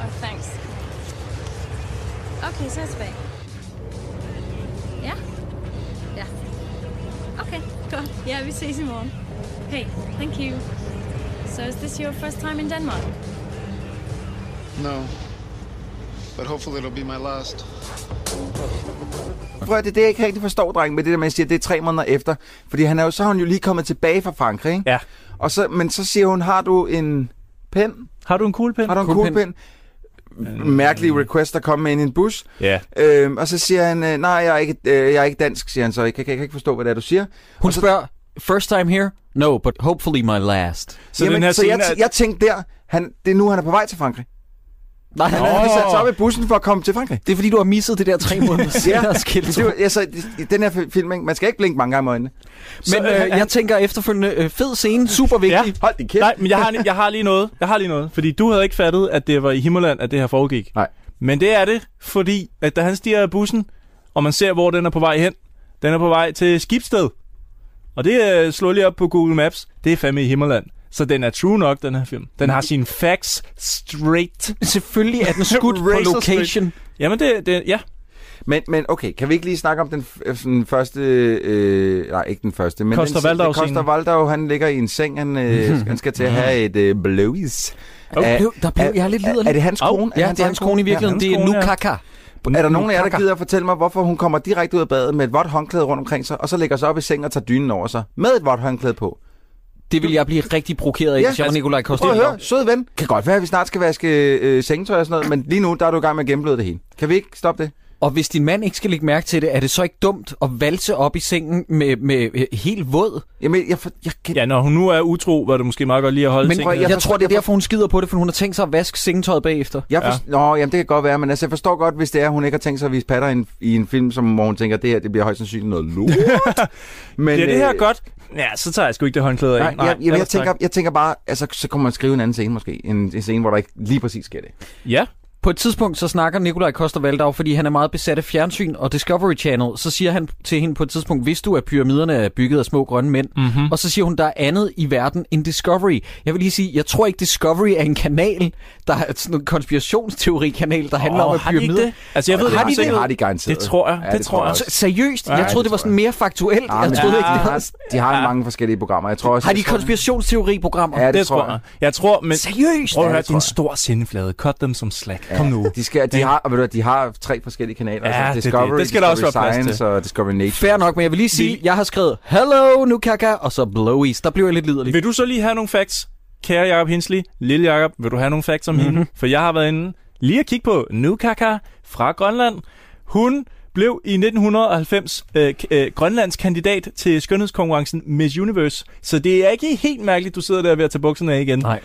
Oh, thanks. Okay, så er jeg tilbage. Ja? Ja. Okay, godt. Ja, vi ses i morgen. Hey, thank you. So is this your first time in Denmark? No. But hopefully it'll be my last. Prøv det er det, jeg ikke rigtig forstår, dreng, med det der, man siger, det er tre måneder efter. Fordi han er jo, så er hun jo lige kommet tilbage fra Frankrig, ikke? Ja. Og så, men så siger hun, har du en pen? Har du en kuglepen? Har du en Kuglepen. kuglepen? Mærkelig request, der kommer med ind i en bus. Ja. Øhm, og så siger han, øh, nej, jeg er, ikke, øh, jeg er ikke dansk, siger han så. Jeg kan, jeg kan ikke forstå, hvad det er, du siger. Hun spørger, first time here? No, but hopefully my last. Så Jamen, den her så scene jeg, er... jeg tænkte der, han, det er nu, han er på vej til Frankrig. Nej, Han nej, har nej. sat sig op i bussen for at komme til Frankrig. Det er fordi, du har misset det der tre [laughs] måneder skilt. det, er altså, i den her fi- film, man skal ikke blinke mange gange med øjnene. Men øh, jeg tænker efterfølgende, øh, fed scene, super vigtig. Ja. Hold din kæft. Nej, men jeg har, jeg har lige noget. Jeg har lige noget. Fordi du havde ikke fattet, at det var i Himmerland, at det her foregik. Nej. Men det er det, fordi at da han stiger af bussen, og man ser, hvor den er på vej hen, den er på vej til Skibsted. Og det øh, slår lige op på Google Maps. Det er fandme i Himmerland. Så den er true nok, den her film. Den har sine facts straight. Selvfølgelig er den [laughs] skudt på location. Jamen, det, det ja. Men, men okay, kan vi ikke lige snakke om den, f- øh, sådan første... Øh, nej, ikke den første, men Costa den, Waldau-scenen. Costa Waldau, han ligger i en seng, han, øh, [laughs] han skal til at have et øh, blowies. Oh, Er- blev, der blev er- jeg lidt Er, liderlig. er det hans kone? Ja, det er hans kone i virkeligheden. Ja, det er ja. Nukaka. Er der nogen af jer, der gider at fortælle mig, hvorfor hun kommer direkte ud af badet med et vådt håndklæde rundt omkring sig, og så lægger sig op i sengen og tager dynen over sig med et vådt håndklæde på? Det vil jeg blive rigtig provokeret af, Ja, hvis jeg var Nikolaj Prøv at Koster. høre, sød ven. Kan godt være, at vi snart skal vaske øh, sengetøj og sådan noget, men lige nu, der er du i gang med at gennembløde det hele. Kan vi ikke stoppe det? Og hvis din mand ikke skal lægge mærke til det, er det så ikke dumt at valse op i sengen med, med øh, helt våd? Jamen, jeg, for, jeg kan... Ja, når hun nu er utro, var det måske meget godt lige at holde Men tingene. jeg, jeg jeg tror, det er derfor, hun skider på det, for hun har tænkt sig at vaske sengetøjet bagefter. Jeg forst- ja. Nå, jamen det kan godt være, men altså, jeg forstår godt, hvis det er, hun ikke har tænkt sig at vise patter i en, i en film, som, hvor hun tænker, det her det bliver højst sandsynligt noget lort. [laughs] men, Bliver det her øh, godt? Ja, så tager jeg sgu ikke det håndklæde af. Nej, jeg, jamen, jeg, ellers tak. tænker, jeg tænker bare, altså, så kommer man skrive en anden scene måske. En, en scene, hvor der ikke lige præcis sker det. Ja, På et tidspunkt, så snakker Nikolaj Koster Valdau, fordi han er meget besat af fjernsyn og Discovery Channel. Så siger han til hende på et tidspunkt, hvis du at pyramiderne er bygget af små grønne mænd. Mm-hmm. Og så siger hun, der er andet i verden end Discovery. Jeg vil lige sige, jeg tror ikke Discovery er en kanal, der er sådan en konspirationsteori-kanal, der handler Åh, om at har de ikke pyramider. det? Altså, jeg ved Har det de ikke det? Det har de garanteret. Det tror jeg. Ja, det, tror jeg. også. Så, seriøst? Ja, jeg troede, det det var sådan mere faktuelt. Ja, Jeg troede de, ikke, det har, var... de har mange forskellige programmer. Jeg tror også, Har de konspirationsteori-programmer? Ja, det, Det tror jeg. Jeg tror, men... Seriøst? Prøv at Ja, høre, det det er en stor sindeflade. Cut dem som slack. Kom nu. De, skal, de, har, og ved du, de har tre forskellige kanaler. Ja, det er altså det. Discovery, Det skal der også Discovery være plads Science og Discovery Nature. Fair nok, men jeg vil lige sige, jeg har skrevet, Hello, Nukaka, og så Blowies. Der blev jeg lidt liderlig. Vil du så lige have nogle facts? Kære Jacob Hinsley, lille Jacob, vil du have nogle facts om mm-hmm. hende? For jeg har været inde lige at kigge på Nukaka fra Grønland. Hun blev i 1990 øh, øh, Grønlands kandidat til skønhedskonkurrencen Miss Universe. Så det er ikke helt mærkeligt, du sidder der ved at tage bukserne af igen. Nej.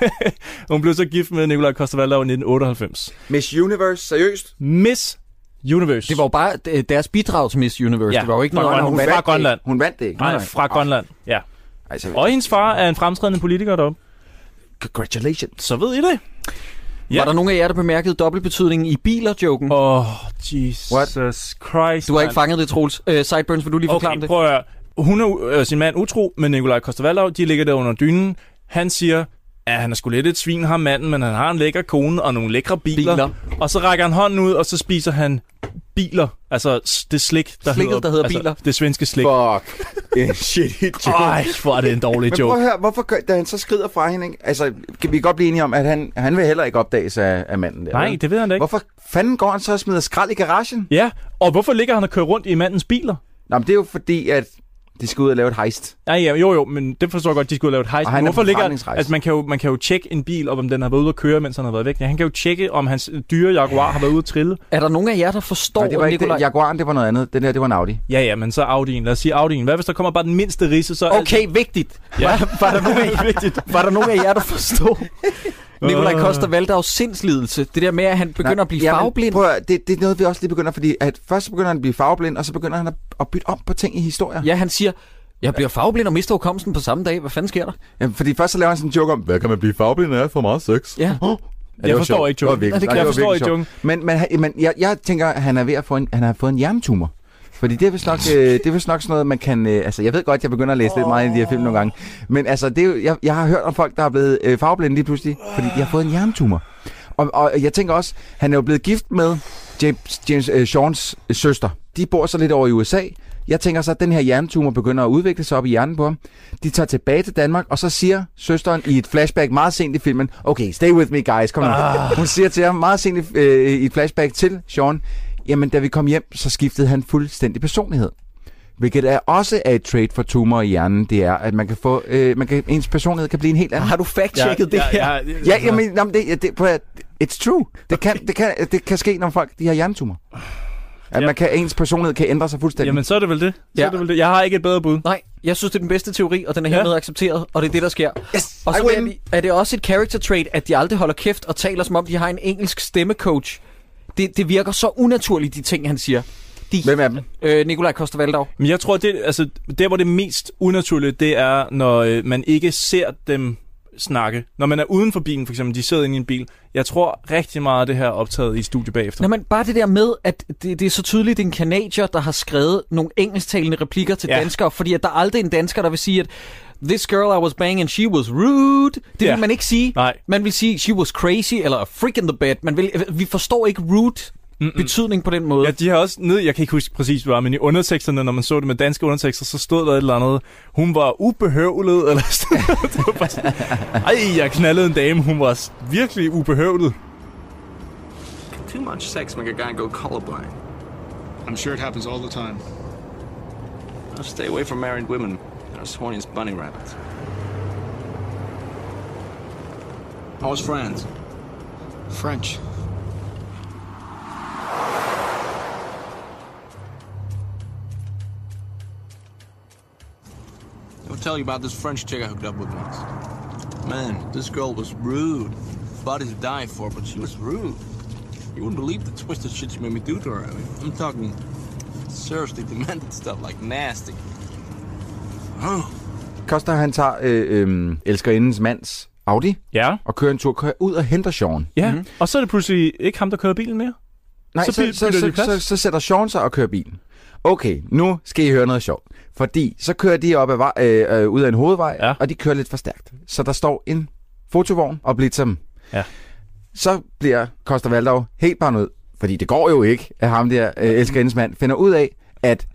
[laughs] Hun blev så gift med Nikolaj Kostervaldau i 1998. Miss Universe, seriøst? Miss Universe. Det var jo bare øh, deres bidrag til Miss Universe. Ja, det var jo ikke fra noget, Grønland. hun Hun vandt. fra Grønland. Hun vandt det ikke. Nej, fra Grønland. Ja. Altså, Og hendes far er en fremtrædende politiker deroppe. congratulations. Så ved I det. Ja. Var der nogen af jer, der bemærkede dobbeltbetydningen i biler-joken? Åh, oh, Jesus What? Christ. Du har ikke mand. fanget det, Troels. Uh, Sideburns, vil du lige forklare Okay, det? prøv at høre. Hun er øh, sin mand utro med Nikolaj Kostervaldau. De ligger der under dynen. Han siger, at han er sgu lidt et svin, ham manden, men han har en lækker kone og nogle lækre biler. Biler. Og så rækker han hånden ud, og så spiser han biler. Altså det slik, der Slikket, hedder, der hedder altså, biler. Det svenske slik. Fuck. [laughs] En shit joke. Ej, hvor er det en dårlig Men prøv joke. at høre, hvorfor gør, da han så skrider fra hende, ikke? Altså, kan vi godt blive enige om, at han, han vil heller ikke opdages af, af manden der? Nej, vel? det ved han da ikke. Hvorfor fanden går han så og smider skrald i garagen? Ja, og hvorfor ligger han og kører rundt i mandens biler? Nå, men det er jo fordi, at De skal ud og lave et heist. Ja, ja, jo, jo, men det forstår jeg godt, de skulle lave et heist. Og han Hvorfor ligger, altså man kan, jo, man kan jo tjekke en bil, om den har været ude at køre, mens han har været væk. Ja, han kan jo tjekke, om hans dyre Jaguar har været ude at trille. Er der nogen af jer, der forstår, Nej, det var ikke Nikolaj... det. Jaguaren, det var noget andet. Den der, det var en Audi. Ja, ja, men så Audi'en. Lad os sige Audi'en. Hvad hvis der kommer bare den mindste risse, så... Okay, vigtigt. Ja. Var, var, der nogen af, [laughs] vigtigt. var der nogen af jer, der forstod Nikolaj Øh. Koster Valdavs sindslidelse? Det der med, at han begynder Nej, at blive jamen, farveblind? Prøv, at- det, det er noget, vi også lige begynder, fordi at først så begynder han at blive farveblind, og så begynder han at, at bytte om på ting i historier. Ja, han siger, jeg bliver farveblind og mister hukommelsen på samme dag. Hvad fanden sker der? Ja, fordi først så laver han sådan en joke om, hvad kan man blive farveblind af for meget sex? Ja. Oh. Jeg det forstår sjovt. ikke Det Ja, det kan jeg forstår ikke sjovt. Men, men, men jeg, jeg tænker, at han er ved at få en, han har fået en hjernetumor. Fordi det er vist nok, øh, det er vist nok sådan noget, man kan... Øh, altså, jeg ved godt, jeg begynder at læse lidt meget i de her film nogle gange. Men altså, det er jo, jeg, jeg har hørt om folk, der er blevet øh, farveblinde lige pludselig, fordi de har fået en hjernetumor. Og, og jeg tænker også, han er jo blevet gift med James, James øh, Sean's øh, søster. De bor så lidt over i USA. Jeg tænker så, at den her hjernetumor begynder at udvikle sig op i hjernen på ham. De tager tilbage til Danmark, og så siger søsteren i et flashback meget sent i filmen, okay, stay with me guys, kom nu. Ah. Hun siger til ham meget sent i, øh, i et flashback til Sean, jamen da vi kom hjem, så skiftede han fuldstændig personlighed. Hvilket er også er et trait for tumor i hjernen, det er, at man kan få, øh, man kan, ens personlighed kan blive en helt anden. Har du fact-checket det her? Ja, Ja, jamen, jamen det, det, prøv at, it's true. Det kan, det, kan, det kan ske, når folk de har hjernetumor. At Ja. man kan, ens personlighed kan ændre sig fuldstændig. Jamen, så er det vel det. Så Ja. er det vel det. Jeg har ikke et bedre bud. Nej, jeg synes, det er den bedste teori, og den er Ja. hermed accepteret, og det er det, der sker. yes, Og så er det også et character trait, at de aldrig holder kæft og taler, som om de har en engelsk stemmecoach. Det, det virker så unaturligt, de ting, han siger. De, Hvem er dem? øh, Nikolaj Koster. Men jeg tror, det, altså, der hvor det er mest unaturlige, det er, når øh, man ikke ser dem snakke. Når man er uden for bilen, for eksempel, de sidder inde i en bil. Jeg tror rigtig meget af det her er optaget i studiet bagefter. Nå, men bare det der med, at det, det er så tydeligt, det er en kanadier, der har skrevet nogle engelsktalende replikker til Ja. ja. danskere, fordi at der er aldrig en dansker, der vil sige, at This girl I was banging, she was rude. Det vil man ikke sige. Nej. Man vil sige, she was crazy, eller a freak in the bed. Man vil, vi forstår ikke rude Mm-mm. betydning på den måde. Ja, de har også ned, jeg kan ikke huske præcis, hvad det var, men i underteksterne, når man så det med danske undertekster, så stod der et eller andet, hun var ubehøvlet, eller [laughs] sådan noget. Det var bare sådan, Ej, jeg knaldede en dame, hun var virkelig ubehøvlet. Too much sex make a guy go colorblind. I'm sure it happens all the time. I'll stay away from married women. Horny as bunny rabbits. How's France? French. I'll tell you about this French chick I hooked up with once. Man, this girl was rude. Body to die for, but she was rude. You wouldn't believe the twisted shit she made me do to her. I mean, I'm talking seriously demented [laughs] stuff, like nasty. Koster, han tager øh, øh, elskerindens mands Audi Ja, og kører en tur, kører ud og henter Sean. ja. Mm-hmm. Og så er det pludselig ikke ham, der kører bilen mere. Nej, Så så, by- så, bytter så, de så, plads. så, så sætter Sean sig og kører bilen. Okay, nu skal I høre noget sjovt. Fordi så kører de op ad vej, øh, øh, ud af en hovedvej, Ja. ja. og de kører lidt for stærkt. Så der står en fotovogn og blitzer dem. Ja. Så bliver Koster Valdau helt bare ud, fordi det går jo ikke, at ham der øh, elskerindens mand finder ud af, at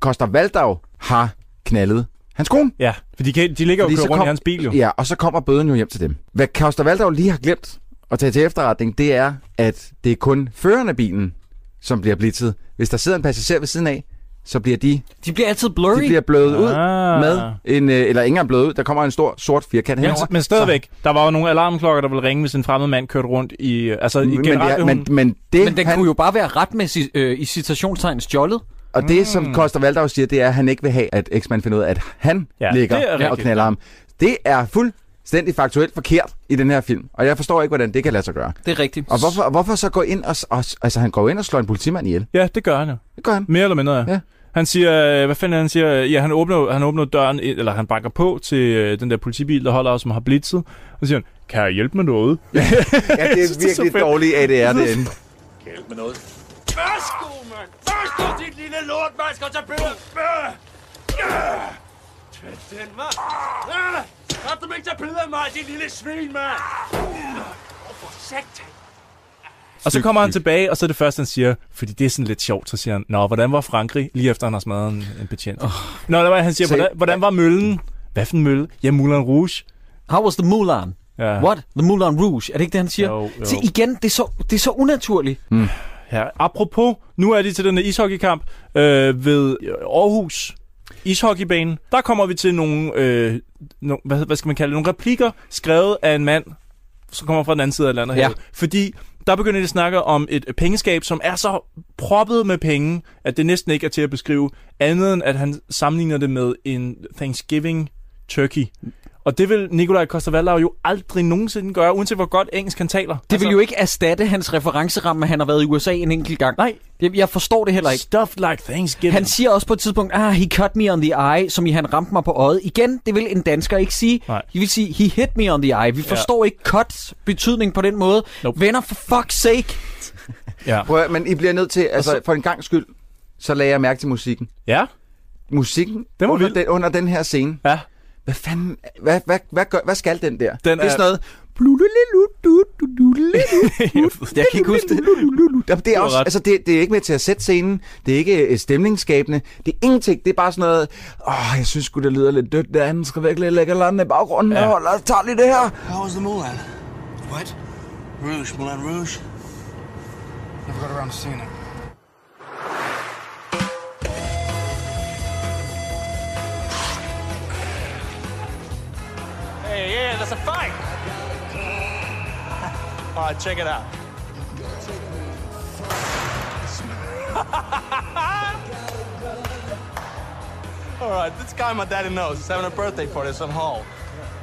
Koster Valdau har knaldet hans kone. Ja, for de, kan, de ligger jo og Fordi kører så rundt kom- i hans bil jo. Ja, og så kommer bøden jo hjem til dem. Hvad Koster Valdau lige har glemt at tage til efterretning, det er, at det er kun føreren af bilen, som bliver blitzet. Hvis der sidder en passager ved siden af, så bliver de, De bliver altid blurry. de bliver blødet ud Ah. med en, øh, eller ingen er blødet ud, der kommer en stor sort firkant Men, henover. men stadigvæk, der var jo nogle alarmklokker, der ville ringe, hvis en fremmed mand kørte rundt i... Altså, i men, generelt, ja, vil men, men det, Men den han, kunne jo bare være retmæssigt øh, i citationstegn stjålet. Og det, som Mm. Koster Valdau siger, det er, at han ikke vil have, at eksmand finder ud af, at han Ja, ligger det er og knaller ham. Det er fuldstændig faktuelt forkert i den her film, og jeg forstår ikke, hvordan det kan lade sig gøre. Det er rigtigt. Og hvorfor, hvorfor så gå ind og, og... Altså, han går ind og slår en politimand ihjel. Ja, det gør han jo. Det gør han. Mere eller mindre, ja. Ja. Han siger, øh, hvad fanden det, han siger? Ja, han åbner, han åbner døren, eller han banker på til øh, den der politibil, der holder, som har blitzet. Og siger han, kan jeg hjælpe med noget? Ja, det er [laughs] det er virkelig dårligt ADR derinde. Hjælp med noget. Værsgo, mand! Værsgo, dit lille lort, man skal tage bøger! Tvæt den, hva'? Ah! Kan du ikke tage billeder af mig, dit lille svin, mand? Åh, for satan! Og så kommer han tilbage, og så er det første, han siger, fordi det er sådan lidt sjovt, så siger han, Nå, hvordan var Frankrig, lige efter han har smadret en, en betjent? Oh. Nå, der var, han siger, hvordan, hvordan var møllen? Hvad for en mølle? Ja, Moulin Rouge. How was the Mulan? Ja. What? The Moulin Rouge? Er det ikke det, han siger? Jo, jo. Så igen, det er så, det er så unaturligt. Ja, apropos, nu er de til den her ishockeykamp øh, ved Aarhus. ishockeybanen, der kommer vi til nogle, øh, no, hvad, hvad skal man kalde det, nogle replikker skrevet af en mand, som kommer fra den anden side af landet Ja. her. Fordi der begynder de at snakke om et pengeskab, som er så proppet med penge, at det næsten ikke er til at beskrive, andet end at han sammenligner det med en Thanksgiving turkey. Og det vil Nikolaj Koster jo aldrig nogensinde gøre, uanset hvor godt engelsk han taler. Altså, Det vil jo ikke erstatte hans referenceramme, at han har været i USA en enkelt gang. Nej. Jeg, jeg forstår det heller ikke. Stuff like Thanksgiving. Han siger også på et tidspunkt, ah, he cut me on the eye, som i han ramte mig på øjet. Igen, det vil en dansker ikke sige. Nej. De vil sige, he hit me on the eye. Vi forstår ikke cut betydning på den måde. Nope. Venner, for fuck's sake. [laughs] Ja. Prøv, at- men I bliver nødt til, altså for en gang skyld, så lagde jeg mærke til musikken. Ja. Musikken Den var under, vild. den, under den her scene. Ja. Hvad fanden, hvad, hvad, hvad, gør, hvad skal den der? Den det er er- sådan noget... Jeg kan ikke huske det. Jamen, det er også, altså det, det er ikke med til at sætte scenen. Det er ikke øh, stemningsskabende. Det er ingenting. Det er bare sådan noget... Åh, jeg synes sgu, det lyder lidt dødt. Der han skal virkelig lægge lande i baggrunden. Ja. Ja. Lad os tage lige det her. How was the Moulin? What? Rouge, Moulin Rouge. Never got around to seeing it. Yeah, there's a fight. [laughs] All right, check it out. [laughs] All right, this guy my daddy knows is having a birthday party at some hall.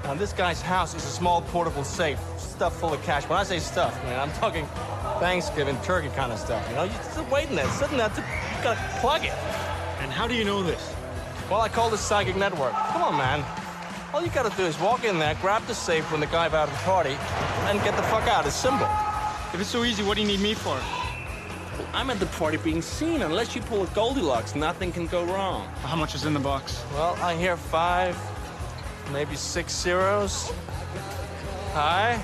Now, this guy's house is a small portable safe stuffed full of cash. When I say stuff, man, I'm talking Thanksgiving turkey kind of stuff. You know, you're just waiting there, sitting there, to, you gotta plug it. And how do you know this? Well, I call this psychic network. Come on, man. All you gotta do is walk in there, grab the safe from the guy out of the party, and get the fuck out. It's simple. If it's so easy, what do you need me for? I'm at the party being seen. Unless you pull a Goldilocks, nothing can go wrong. How much is in the box? Well, I hear five, maybe six zeros. Hi.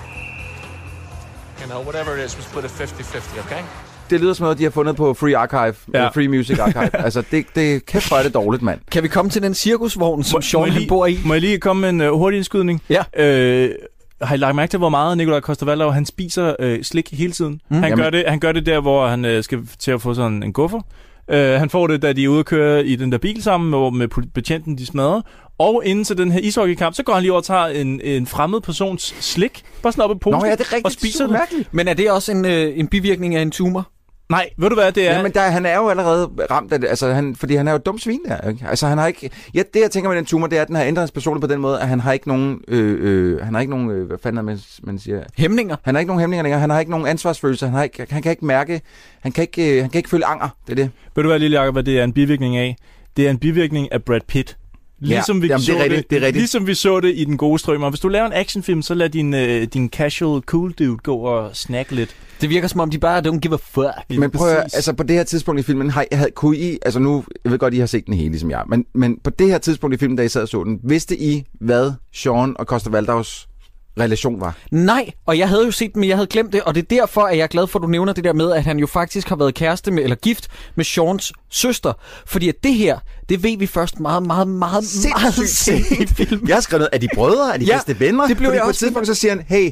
You know, whatever it is, we split it 50-50, okay? Det lyder som noget, de har fundet på Free Archive. Ja. Free Music Archive. [laughs] altså, det, det kæft hvor er det dårligt, mand. Kan vi komme til den cirkusvogn, som Må Sean lige- bor i? Må jeg lige komme med en uh, hurtig indskydning? Ja. Øh, har I lagt mærke til, hvor meget Nikolaj Koster han spiser øh, slik hele tiden? Mm. Han, Jamen. gør det, han gør det der, hvor han øh, skal til at få sådan en guffer. Øh, han får det, da de er ude at køre i den der bil sammen, hvor med betjenten de smadrer. Og inden til den her ishockeykamp, så går han lige over og tager en, en fremmed persons slik, bare sådan op i posen, Nå ja, det er rigtigt. og spiser det. mærkeligt. Men er det også en, øh, en bivirkning af en tumor? Nej, ved du hvad, det er... Ja, men der, han er jo allerede ramt af det, altså han, fordi han er jo et dumt svin der, ikke? Altså han har ikke, ja, det jeg tænker med den tumor, det er, at den har ændret hans personlighed på den måde, at han har ikke nogen, øh, øh, han har ikke nogen, øh, hvad fanden er man, man siger, Hæmninger? han har ikke nogen hæmninger længere, han har ikke nogen ansvarsfølelse, han, har ikke, han kan ikke mærke, han kan ikke, øh, han kan ikke føle anger, det er det. Ved du hvad, Lille Jacob, hvad det er en bivirkning af? Det er en bivirkning af Brad Pitt. Ligesom, vi jamen, det er så rigtigt, det er rigtigt. ligesom vi så det i Den Gode Strømmer. Hvis du laver en actionfilm, så lad din, øh, din casual cool dude gå og snakke lidt. Det virker som om, de bare don't give a fuck. Men prøv at, altså på det her tidspunkt i filmen, har, havde, kunne I, altså nu, jeg ved godt, I har set den hele, ligesom jeg, men, men på det her tidspunkt i filmen, da I sad og så den, vidste I, hvad Sean og Costa Valdaus relation var? Nej, og jeg havde jo set den, men jeg havde glemt det, og det er derfor, at jeg er glad for, at du nævner det der med, at han jo faktisk har været kæreste med, eller gift med Seans søster. Fordi at det her, det ved vi først meget, meget, meget, meget sent i filmen. Jeg har skrevet noget, er de brødre? Er de Ja, ja, bedste venner? det blev Fordi jeg på et tidspunkt, så siger han, hey,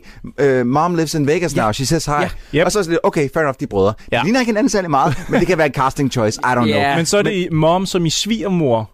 uh, mom lives in Vegas now, she says hi. Ja. Yep. Og så er det lidt, okay, fair enough, de brødre. Ja. De ligner ikke hinanden særlig meget, men det kan være en casting choice, I don't Ja. know. Men så er det i mom som i svigermor.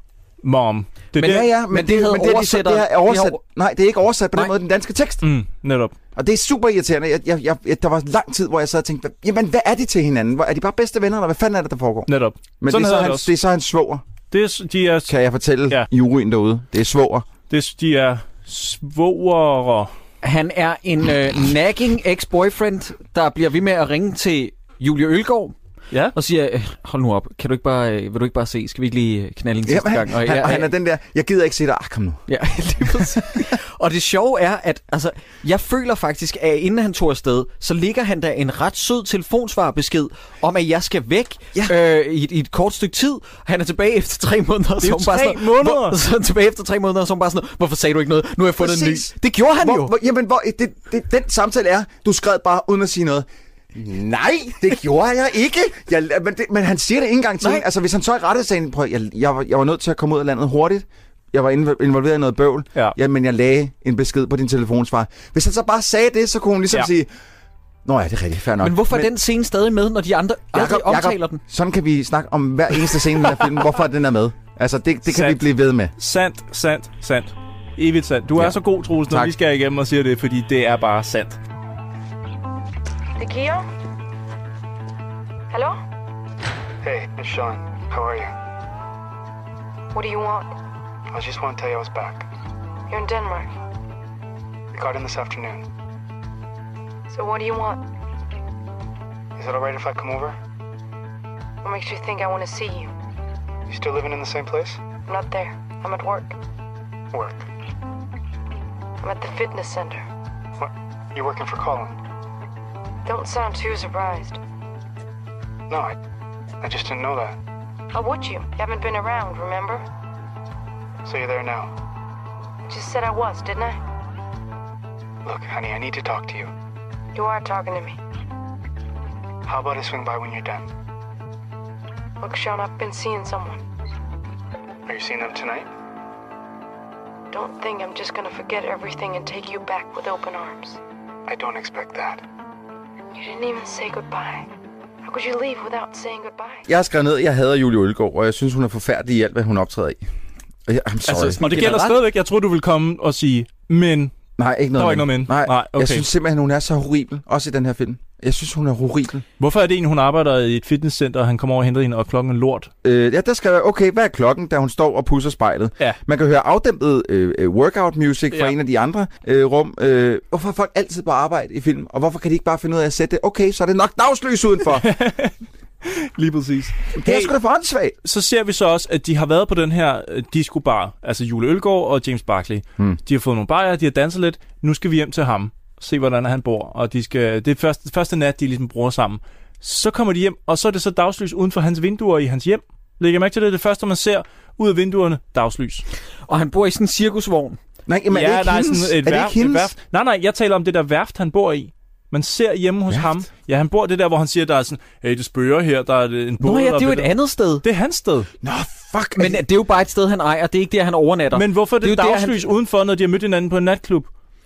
Mom. Det er Men der, ja, ja, men, Men det havde men det, er de- oversætter- det er de oversat, har- nej, det er ikke oversat på Nej. den måde, den danske tekst. Mm, netop. Og det er super irriterende. Jeg, jeg, jeg, der var lang tid, hvor jeg sad og tænkte, hvad- jamen, hvad er de til hinanden? Hvor, er de bare bedste venner, eller hvad fanden er det, der foregår? Netop. Men Sådan det, er så det hans, det er så hans svoger, Det er, de er, kan jeg fortælle Ja. ja. juryen derude. Det er svoger. det er, de er svogere. Han er en øh, nagging ex-boyfriend, der bliver ved med at ringe til Julie Ølgaard Ja. og siger, "Øh, hold nu op, kan du ikke bare, øh, vil du ikke bare se, skal vi ikke lige øh, knalde en sidste Jamen, gang? han, han, og han er den der, jeg gider ikke se dig. Ah, kom nu. Ja, [laughs] lige præcis. og det sjove er, at altså, jeg føler faktisk, at inden han tog afsted, så ligger han der en ret sød telefonsvarbesked om, at jeg skal væk ja. øh, i, et, i et kort stykke tid. Han er tilbage efter tre måneder. er så hun bare tre sådan, måneder! Hvor, [laughs] så tilbage efter tre måneder, så bare sådan, hvorfor sagde du ikke noget? Nu har jeg fundet Præcis. en ny. Det gjorde han hvor, jo. Hvor, jamen, hvor, det, det, den samtale er, du skrev bare uden at sige noget. Nej, det gjorde jeg ikke. Jeg, men, det, men han siger det ikke engang til Nej. Altså, hvis han så i rette sagde, prøv, jeg, jeg, var, jeg var nødt til at komme ud af landet hurtigt. Jeg var inv- involveret i noget bøvl. Ja. Jamen, jeg lagde en besked på din telefonsvar. Hvis han så bare sagde det, så kunne hun ligesom Ja. ja. sige, Nå ja, det er rigtigt, fair nok. Men hvorfor er den scene stadig med, når de andre aldrig omtaler den? Sådan kan vi snakke om hver eneste scene i den her film. Hvorfor den er med. Altså, det, det kan Sandt. vi blive ved med. Sandt, sandt, sandt. Evigt sandt. Du er Ja. så god, Troels, når Tak. vi skal igennem og siger det, fordi det er bare sandt. Nikia? Hello? Hey, it's Sean. How are you? What do you want? I just want to tell you I was back. You're in Denmark. We got in this afternoon. So what do you want? Is it alright if I come over? What makes you think I want to see you? You still living in the same place? I'm not there. I'm at work. Work. I'm at the fitness center. What? You're working for Colin? Don't sound too surprised. No, I, I just didn't know that. How would you? You haven't been around, remember? So you're there now. I just said I was, didn't I? Look, honey, I need to talk to you. You are talking to me. How about I swing by when you're done? Look, Sean, I've been seeing someone. Are you seeing them tonight? Don't think I'm just gonna forget everything and take you back with open arms. I don't expect that. You didn't even say goodbye. How could you leave without saying goodbye? Jeg har skrevet ned, at jeg hader Julie Ølgaard, og jeg synes, hun er forfærdelig i alt, hvad hun optræder i. I'm sorry. Altså, og det gælder stadigvæk. Jeg tror, du vil komme og sige, men... Nej, ikke noget Der var ikke men. noget men. Nej, Nej, okay. jeg synes simpelthen, hun er så horribel. Også i den her film. Jeg synes, hun er horribel. Hvorfor er det en, hun arbejder i et fitnesscenter, og han kommer over og henter hende, og klokken er lort? Øh, ja, der skal være, okay, hvad er klokken, da hun står og pusser spejlet? Ja. Man kan høre afdæmpet øh, øh, workout music fra Ja. en af de andre øh, rum. Øh, hvorfor er folk altid på arbejde i film? Og hvorfor kan de ikke bare finde ud af at sætte det? Okay, så er det nok dagslys udenfor. [laughs] Lige præcis. det er sgu da for åndssvagt. Så ser vi så også, at de har været på den her øh, discobar, altså Jule Ølgaard og James Barkley. Hmm. De har fået nogle bajer, de har danset lidt. Nu skal vi hjem til ham, se hvordan han bor. Og de skal, det er første, første nat, de ligesom bruger sammen. Så kommer de hjem, og så er det så dagslys uden for hans vinduer i hans hjem. Lægger mærke til det? Det første, man ser ud af vinduerne, dagslys. Og han bor i sådan en cirkusvogn. Nej, jamen, er det ikke der hendes? er sådan et, er det værft, ikke et værft. Nej, nej, jeg taler om det der værft, han bor i. Man ser hjemme hos Værft? ham. Ja, han bor det der, hvor han siger, der er sådan, hey, det spørger her, der er en båd. Nå ja, det er jo et der- andet sted. Det er hans sted. Nå, fuck. Men det er jo bare et sted, han ejer. Det er ikke der, han overnatter. Men hvorfor er det, Det er er der, han- dagslys udenfor, når de har mødt hinanden på en natklub?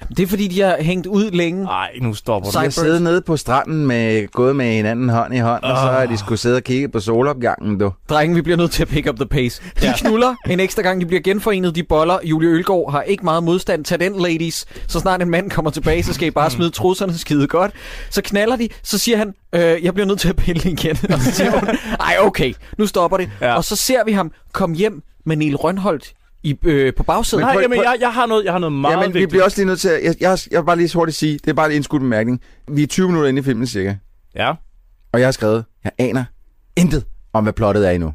Det er fordi, de har hængt ud længe. Nej, nu stopper De har siddet nede på stranden med gået med hinanden hånd i hånd, og så Ah. har de skulle sidde og kigge på solopgangen, du. Drenge, vi bliver nødt til at pick up the pace. De ja. knuller en ekstra gang, de bliver genforenet, de boller. Julie Ølgaard har ikke meget modstand. Tag den, ladies. Så snart en mand kommer tilbage, så skal I bare smide trusserne skide godt. Så knaller de, så siger han, øh, jeg bliver nødt til at pille igen. Og så siger hun, ej okay, nu stopper det. Ja. Ja. Og så ser vi ham komme hjem med Neil Rønholdt i, øh, på bagsædet. Nej, prøv- jamen, prøv- jeg, jeg, har noget, jeg har noget meget Ja, men vi vigtigt. bliver også lige nødt til at... Jeg, jeg, jeg vil bare lige hurtigt sige, det er bare en skudt bemærkning. Vi er 20 minutter inde i filmen cirka, Ja, og jeg har skrevet, jeg aner intet om, hvad plottet er endnu.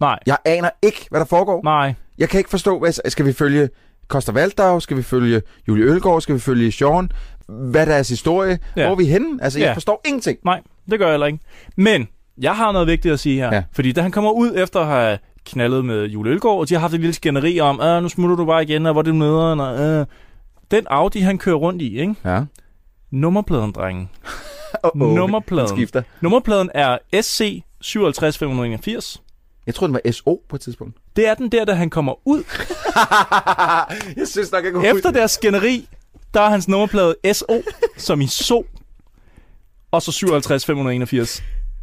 nej, Jeg aner ikke, hvad der foregår. nej. Jeg kan ikke forstå, hvad, skal vi følge Koster Valdau? Skal vi følge Julie Ølgaard? Skal vi følge Sean? Hvad er deres historie? Ja. Hvor er vi henne? Altså, jeg Ja. forstår ingenting. Nej, det gør jeg heller ikke. Men jeg har noget vigtigt at sige her. Ja. Fordi da han kommer ud efter at have knaldet med Jule Ølgaard, og de har haft et lille skænderi om, ah, nu smutter du bare igen, og hvor er det nederen, og øh. Den Audi, han kører rundt i, ikke? Ja. Nummerpladen, drengen. Uh-oh. [laughs] Nummerpladen. Den skifter. Nummerpladen er SC 57581. Jeg tror den var SO på et tidspunkt. Det er den der, da han kommer ud. [laughs] jeg synes nok, jeg kunne Efter deres skænderi, der er hans nummerplade SO, som i so, og så 57581.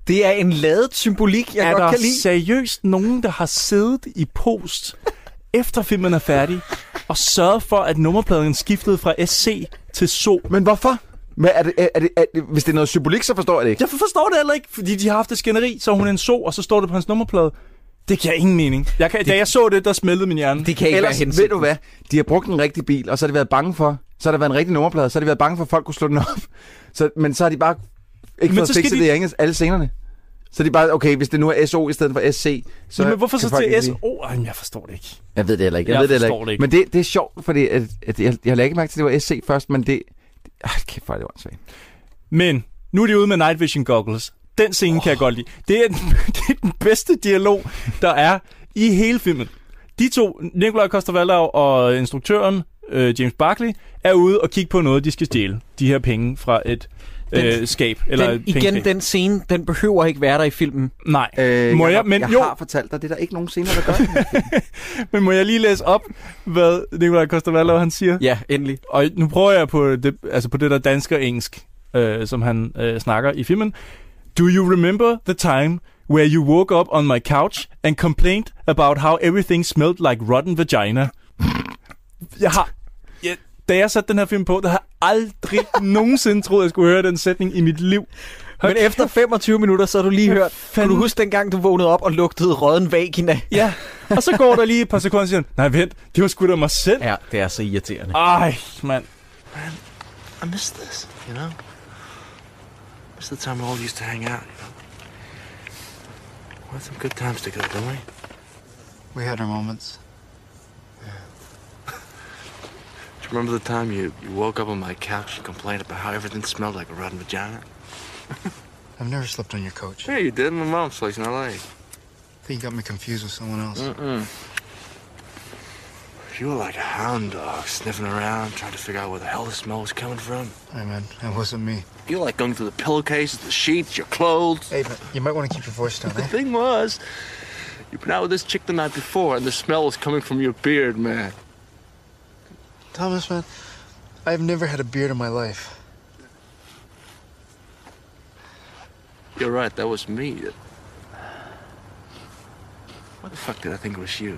Det er en ladet symbolik, jeg er godt der kan lide. seriøst nogen, der har siddet i post, efter filmen er færdig, og sørget for, at nummerpladen skiftede fra SC til SO? Men hvorfor? Men er det, er, er det, er det, hvis det er noget symbolik, så forstår jeg det ikke. Jeg forstår det heller ikke, fordi de har haft et skænderi, så er hun en SO, og så står det på hans nummerplade. Det giver ingen mening. Jeg kan, det, da jeg så det, der smeltede min hjerne. Det kan ikke Ellers, være ved hensigten. du hvad? De har brugt en rigtig bil, og så har de været bange for, så har der været en rigtig nummerplade, så har de været bange for, at folk kunne slå den op. Så, men så har de bare ikke Men fået fikset de- det i alle scenerne. Så er de bare, okay, hvis det nu er SO i stedet for SC, så Jamen, hvorfor så til SO? Ej, men jeg forstår det ikke. Jeg ved det heller ikke. Jeg, Jeg ved det heller forstår ikke. det ikke. Men det, det er sjovt, fordi at, at jeg, jeg lagde ikke mærke til, at det var SC først, men det... Ej, kæft, hvor er det åndssvagt. Men nu er de ude med night vision goggles. Den scene oh. kan jeg godt lide. Det er, den, [laughs] det er den bedste dialog, der er i hele filmen. De to, Nikolaj koster og instruktøren, øh, James Barkley, er ude og kigge på noget, de skal stjæle. De her penge fra et Den- øh, skab. Eller Den, igen, pengeskab. den scene, den behøver ikke være der i filmen. Nej. Øh, Må jeg, jeg- men jeg jo. har fortalt dig, det er der ikke nogen scener, der gør. [laughs] Men må jeg lige læse op, hvad Nikolaj koster han siger? Ja, endelig. Og nu prøver jeg på det, altså på det der dansk og engelsk, øh, som han øh, snakker i filmen. Do you remember the time where you woke up on my couch and complained about how everything smelled like rotten vagina. Jeg har... Jeg, da jeg satte den her film på, der har jeg aldrig [laughs] nogensinde troet, at jeg skulle høre den sætning i mit liv. Men efter 25 minutter, så har du lige hørt... Kan du huske dengang, du vågnede op og lugtede råden vagina? [laughs] Ja, og så går der lige et par sekunder og siger, nej vent, det var sgu da mig selv. Ja, det er så irriterende. Ej, mand. I miss this, you know? Miss the time we all used to hang out, you know? We had some good times together, didn't we? We had our moments. You remember the time you, you woke up on my couch and complained about how everything smelled like a rotten vagina? [laughs] I've never slept on your couch. Yeah, you did my mom's place in L.A. I think you got me confused with someone else. Mm-mm. You were like a hound dog, sniffing around, trying to figure out where the hell the smell was coming from. Hey, man, that wasn't me. You were like going through the pillowcases, the sheets, your clothes. Hey, man, you might want to keep your voice down. The eh? thing was, you've been out with this chick the night before, and the smell was coming from your beard, man. Thomas, man, I've never had a beard in my life. You're right, that was me. Why the fuck did I think it was you?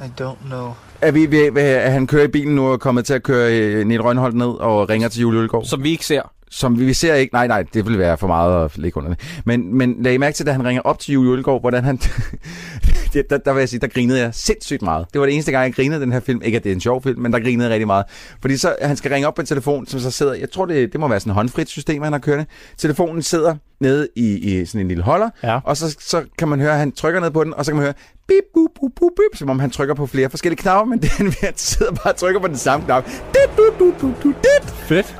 I don't know. Er, vi, ved, ved, at han kører i bilen nu og kommer til at køre øh, Niel Rønholdt ned og ringer til Julie Ølgaard? Som vi ikke ser. Som vi, vi ser ikke. Nej, nej, det vil være for meget at ligge under det. Men, men lad I mærke til, da han ringer op til Julie Ølgaard, hvordan han... [laughs] det, der, der vil jeg sige, der grinede jeg sindssygt meget. Det var det eneste gang, jeg grinede den her film. Ikke, at det er en sjov film, men der grinede jeg rigtig meget. Fordi så, han skal ringe op på en telefon, som så sidder... Jeg tror, det, det må være sådan et håndfrit system, han har kørende. Telefonen sidder nede i, i sådan en lille holder, Ja. og så, så kan man høre, at han trykker ned på den, og så kan man høre bip, bup, bup, bup, bip, som om han trykker på flere forskellige knapper, men [laughs] det, han sidder bare og trykker på den samme knap. Dit, dut, dut, dut, dut, dit. Fedt.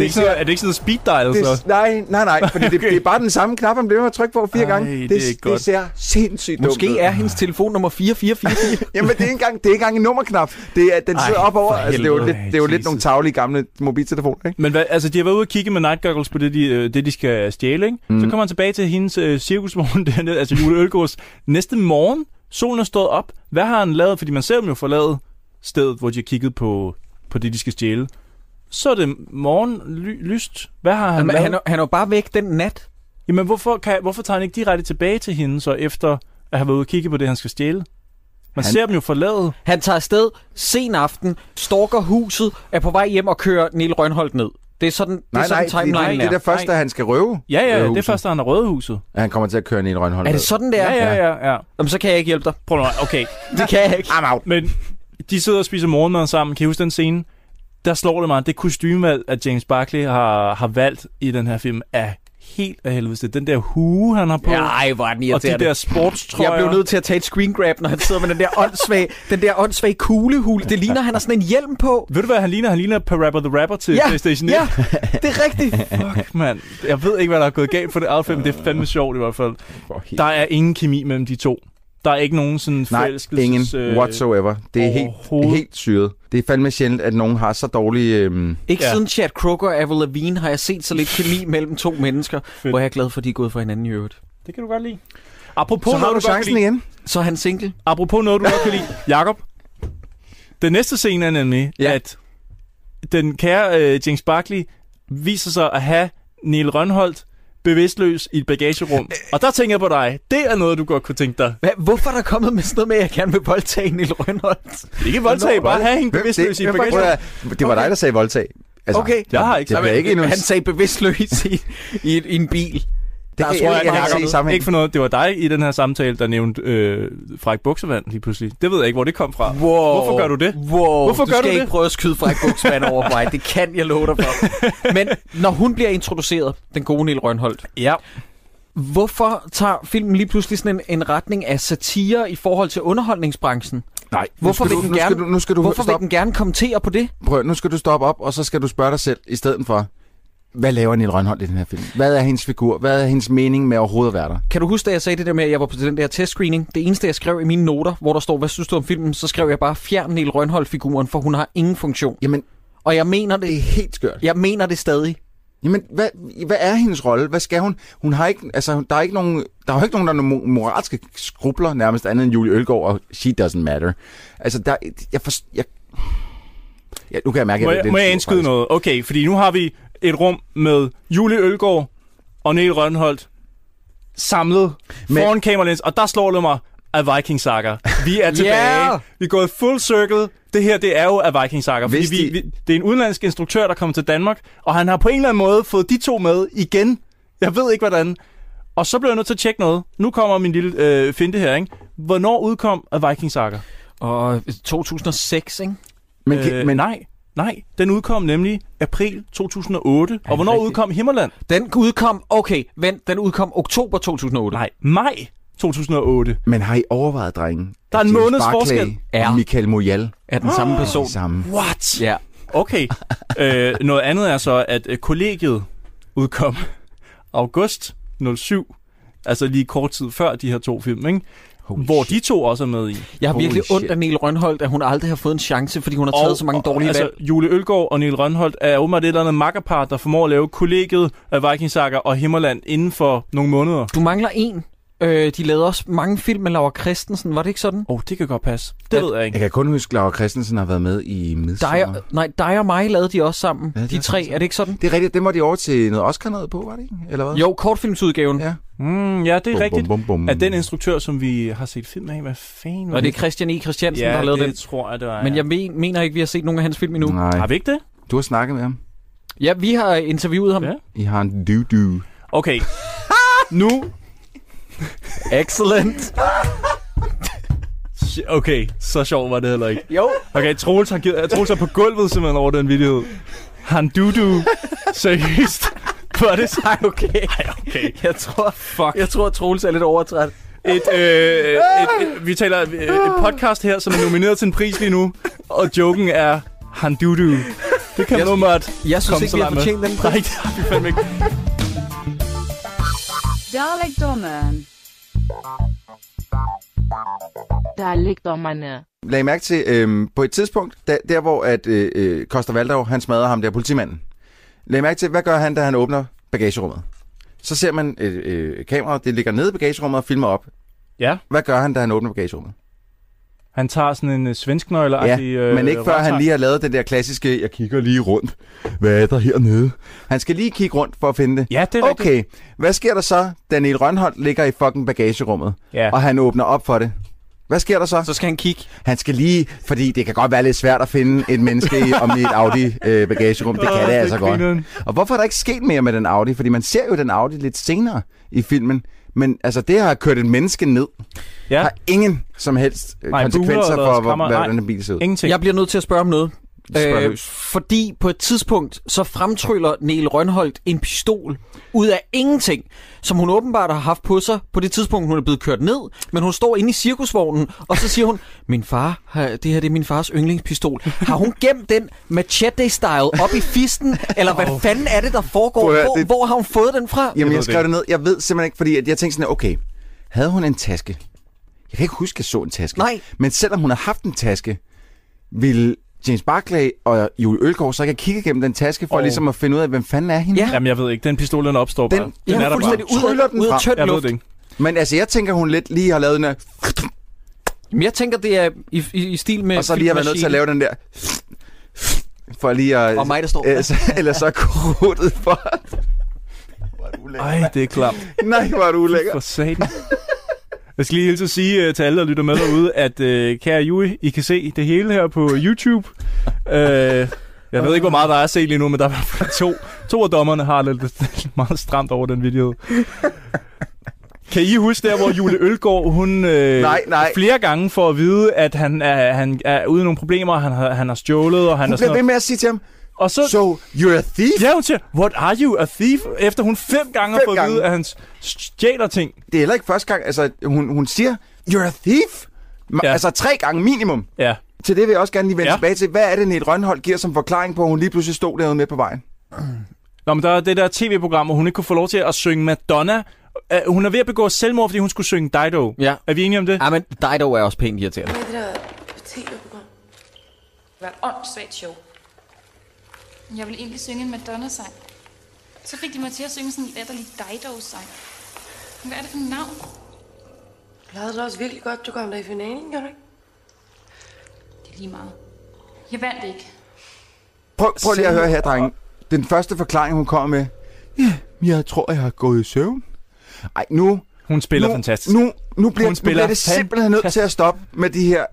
Det er, ikke sådan, er det ikke sådan noget speed dial, så? Det, nej, nej, nej, fordi det, [laughs] det er bare den samme knap, han bliver med at trykke på fire Ej, gange. det er det, ikke godt. det ser sindssygt dumt. Måske er hendes telefonnummer 4444. [laughs] Jamen, det er ikke engang, det er ikke engang en nummerknap. Det er, den Ej, sidder op over. for Altså, det er jo lidt, det er jo lidt nogle tavlige gamle mobiltelefoner, ikke? Men hvad, altså, de har været ude og kigge med night goggles på det, de, øh, det, de skal stjæle, ikke? Mm. Så kommer han tilbage til hendes øh, cirkusvogn [laughs] altså Jule Ølgaards. Næste morgen, solen er stået op. Hvad har han lavet? Fordi man ser dem jo forlade stedet, hvor de har kigget på, på det, de skal stjæle. Så er det morgen ly, lyst. Hvad har han Han, lavet? han, er- han er jo bare væk den nat. Jamen, hvorfor, kan, hvorfor tager han ikke direkte tilbage til hende, så efter at have været ude og kigge på det, han skal stjæle? Man Han- ser dem jo forlade. Han tager afsted sen aften, stalker huset, er på vej hjem og kører Niel Rønholdt ned. Det er sådan, det Nej, er sådan nej, det, timeline det, det er er. der først, da han skal røve. Ja, ja, det er først, da han har rødhuset. At han kommer til at køre ned i Rønholm. Er det sådan, det er? Ja, ja, ja. ja. Jamen, så kan jeg ikke hjælpe dig. Prøv nu, okay. [laughs] Det kan jeg ikke. I'm out. Men de sidder og spiser morgenmad sammen. Kan I huske den scene? Der slår det mig, det kostymevalg, at James Barkley har, har valgt i den her film, er helt af helvede. Den der hue, han har på, Ja, ej, hvor er den og de der sportstrøjer. Jeg blev nødt til at tage et screen grab, når han sidder med den der åndssvage, den der åndssvage kuglehule. Det ligner, han har sådan en hjelm på. Ved du, hvad han ligner? Han ligner Parappa the Rapper til Ja, PlayStation 1. ja, det er rigtigt. Fuck, mand. Jeg ved ikke, hvad der er gået galt for det outfit, men det er fandme sjovt i hvert fald. Der er ingen kemi mellem de to. Der er ikke nogen sådan Nej, forelskelses... ingen øh, whatsoever. Det er helt, helt syret. Det er fandme sjældent, at nogen har så dårlige... Øhm, Ikke Ja. siden Chad Kroger og Avril Lavigne har jeg set så lidt kemi [laughs] mellem to mennesker, hvor jeg er glad for, at de er gået fra hinanden i øvrigt. Det kan du godt lide. Apropos så har noget, du chancen lide. igen. Så er han single. Apropos noget, du godt kan lide. [laughs] Jakob. Den næste scene er nemlig, ja. at den kære øh, James Barkley viser sig at have Neil Rønholdt bevidstløs i et bagagerum. Og der tænker jeg på dig. Det er noget, du godt kunne tænke dig. Hvad, hvorfor er der kommet med sådan noget med, at jeg gerne vil voldtage Niel Rønholdt? Ikke voldtag, bare have hende bevidstløs i et det, bagagerum. det var dig, der sagde voldtag. Altså, Okay. Jeg har ikke det ikke endnu... Han sagde bevidstløs i, i, i en bil. Det Der kan tror jeg, jeg, kan ikke se i sammenhæng. ikke for noget. Det var dig i den her samtale, der nævnte øh, fræk buksevand lige pludselig. Det ved jeg ikke, hvor det kom fra. Wow. Hvorfor gør du det? Wow. Hvorfor du gør skal du ikke det? prøve at skyde fra buksvand over mig. Det kan jeg love dig for. [laughs] Men når hun bliver introduceret, den gode Niel Rønholdt, Ja. hvorfor tager filmen lige pludselig sådan en, en retning af satire i forhold til underholdningsbranchen? Nej, Hvorfor, nu vil, den du, nu gerne, skal du, nu skal du hvorfor vil den gerne kommentere på det? Prøv, nu skal du stoppe op, og så skal du spørge dig selv i stedet for, hvad laver Niel Rønholdt i den her film? Hvad er hendes figur? Hvad er hendes mening med overhovedet at være der? Kan du huske, da jeg sagde det der med, at jeg var på den der testscreening? Det eneste, jeg skrev i mine noter, hvor der står, hvad synes du om filmen, så skrev jeg bare, fjern Niel Rønholdt-figuren, for hun har ingen funktion. Jamen, Og jeg mener det er det. helt skørt. Jeg mener det stadig. Jamen, hvad, hvad er hendes rolle? Hvad skal hun? Hun har ikke, altså, der er ikke nogen, der er jo ikke nogen, der er nogen moralske skrubler, nærmest andet end Julie Ølgaard og She Doesn't Matter. Altså, der, jeg, for, jeg, ja, nu kan jeg mærke, Må at jeg, det er må jeg indskyde faktisk. noget? Okay, fordi nu har vi et rum med Julie Ølgaard og Niel Rønholdt samlet Men- foran kameralæns, og der slår det mig af Viking Saga. Vi er [laughs] tilbage. Yeah! Vi er gået full circle. Det her, det er jo af Viking Saga. Fordi Hvis vi, de- vi, det er en udenlandsk instruktør, der kommer til Danmark, og han har på en eller anden måde fået de to med igen. Jeg ved ikke, hvordan. Og så bliver jeg nødt til at tjekke noget. Nu kommer min lille øh, finte her, ikke? Hvornår udkom af Viking Saga? Og 2006, ikke? Men, Øh, øh, men nej, nej. Den udkom nemlig april 2008. Og hvornår rigtigt? udkom Himmerland? Den udkom, okay, vent, den udkom oktober 2008. Nej, maj 2008. Men har I overvejet, drenge? Der er en James måneds Barclay forskel. Ja. og Michael Moyal Er den samme person? er samme. What? Ja. Okay. [laughs] øh, noget andet er så, at øh, kollegiet udkom august 07. Altså lige kort tid før de her to film, ikke? Holy Hvor shit. de to også er med i. Jeg har Holy virkelig shit. ondt af Niel Rønholdt, at hun aldrig har fået en chance, fordi hun har taget så mange dårlige altså, valg. Jule Ølgaard og Niel Rønholdt er åbenbart et eller andet makkerpar, der formår at lave kollegiet af Viking Saga og Himmerland inden for nogle måneder. Du mangler en. Øh, de lavede også mange film med Laura Christensen, var det ikke sådan? Åh, oh, det kan godt passe. Det Ja, ved jeg ikke. Jeg kan kun huske, at Laura Christensen har været med i Dig, Midsommer. og- nej, dig og mig lavede de også sammen. Ja, det de tre, er det ikke sådan? Det er rigtigt, det må de over til noget Oscar noget på, var det ikke? Eller hvad? Jo, kortfilmsudgaven. Ja. Mm, ja, det er Bum, rigtigt. bum, bum, bum. At den instruktør, som vi har set film af, hvad fanden Og det er Christian E. Christiansen, ja, der har lavet det den. tror jeg, det var. Men jeg men, mener ikke, vi har set nogen af hans film endnu. Nej, Har vi ikke det? du har snakket med ham. Ja, vi har interviewet ham. Ja. I har en du-du. Okay. [laughs] nu... Excellent. Okay, så sjovt var det heller ikke. Jo. Okay, Troels har, givet, Troels er på gulvet simpelthen over den video. Han du-du. Seriøst. Var det så? Okay. Ej, okay. Jeg tror, Fuck. jeg tror, Troels er lidt overtræt. Et, øh, et, et, vi taler øh, et podcast her, som er nomineret til en pris lige nu. Og joken er han du-du. Det kan Jeg- åbenbart Jeg synes ikke, så vi har fortjent den Nej, pris. det har vi fandme ikke. Dalekdommeren. Dalekdommerne. Lag mærke til, øhm, på et tidspunkt, der, der hvor at øh, øh, Koster Valdau, han smadrer ham der politimanden. Lag mærke til, hvad gør han, da han åbner bagagerummet? Så ser man øh, øh, kameraet, det ligger nede i bagagerummet og filmer op. Ja, Hvad gør han, da han åbner bagagerummet? Han tager sådan en uh, svensknøgle Ja, øh, men ikke før han lige har lavet den der klassiske, jeg kigger lige rundt. Hvad er der hernede? Han skal lige kigge rundt for at finde det. Ja, det er rigtigt. Okay, hvad sker der så, da Niel Rønholdt ligger i fucking bagagerummet, Ja. og han åbner op for det? Hvad sker der så? Så skal han kigge. Han skal lige, fordi det kan godt være lidt svært at finde et menneske i, om i et Audi øh, bagagerum. Det kan det det altså godt. Og hvorfor er der ikke sket mere med den Audi? Fordi man ser jo den Audi lidt senere i filmen. Men altså, det har kørt et menneske ned. Ja, Har ingen som helst øh, Nej, konsekvenser for, hvor, hvordan den bil ser ud. ingenting. Jeg bliver nødt til at spørge om noget. Øh, fordi på et tidspunkt, så fremtryller Niel Rønholdt en pistol ud af ingenting, som hun åbenbart har haft på sig på det tidspunkt, hun er blevet kørt ned. Men hun står inde i cirkusvognen, og så siger hun, min far, det her det er min fars yndlingspistol. Har hun gemt den machete-style op i fisten? Eller hvad fanden er det, der foregår? Høre, Hvor, det- hvor har hun fået den fra? Jamen, jeg det skrev det ned. Jeg ved simpelthen ikke, fordi at jeg tænkte sådan, okay, havde hun en taske? Jeg kan ikke huske, at jeg så en taske. Nej. Men selvom hun har haft en taske, ville James Barclay og Julie Ølgaard så ikke have kigget gennem den taske for Og- ligesom at finde ud af, hvem fanden er hende? Ja. Jamen, jeg ved ikke. Den pistol, den opstår Den- bare. den Ja, er der bare. Tryller den ud af ved luft. det ikke. Men altså, jeg tænker, hun lidt lige har lavet den der, Men jeg tænker, det er i, i, i stil med og så lige har været nødt til at lave den der, for lige at... Og mig, der står Ellers, ellers så er krudtet for... Ej, det er klamt. Nej, hvor er du ulækker. For satan. Jeg skal lige hilse at sige uh, til alle, der lytter med derude, at uh, kære Jui, I kan se det hele her på YouTube. Uh, jeg ved ikke, hvor meget der er at se lige nu, men der er to, to af dommerne har lidt, lidt meget stramt over den video. Kan I huske der, hvor Jule Ølgaard, hun øh, Nej, nej. flere gange får at vide, at han er, han er ude i nogle problemer, han har, han har stjålet, og han Hun er sådan ved med at sige til ham, Og så, so you're a thief? ja, hun siger, what are you, a thief? Efter hun fem gange har Fem fået at gange. vide, at han stjæler ting. Det er heller ikke første gang, altså hun, hun siger, you're a thief? Ma- Ja. Altså tre gange minimum. Ja, Til det vil jeg også gerne lige vende Ja. tilbage til. Hvad er det, Nete Rønholdt giver som forklaring på, at hun lige pludselig stod derude med på vejen? Nå, men der er det der tv-program, hvor hun ikke kunne få lov til at synge Madonna. Uh, hun er ved at begå selvmord, fordi hun skulle synge Dido. Ja. Er vi enige om det? Ja, men Dido er også pænt irriterende. Hvad er det der tv-program? Det var et åndssvagt show. Jeg ville egentlig synge en Madonna-sang. Så fik de mig til at synge sådan en latterlig Dido-sang. Hvad er det for et navn? Du lavede det også virkelig godt. Du kom der i finalen, gjorde du ikke? Det er lige meget. Jeg vandt ikke. Prøv, prøv lige at høre her, drenge. Den første forklaring, hun kommer med. Ja, jeg tror, jeg har gået i søvn. Ej, nu Hun spiller nu, fantastisk. Nu, nu bliver, Hun nu spiller bliver det simpelthen nødt til at stoppe med de her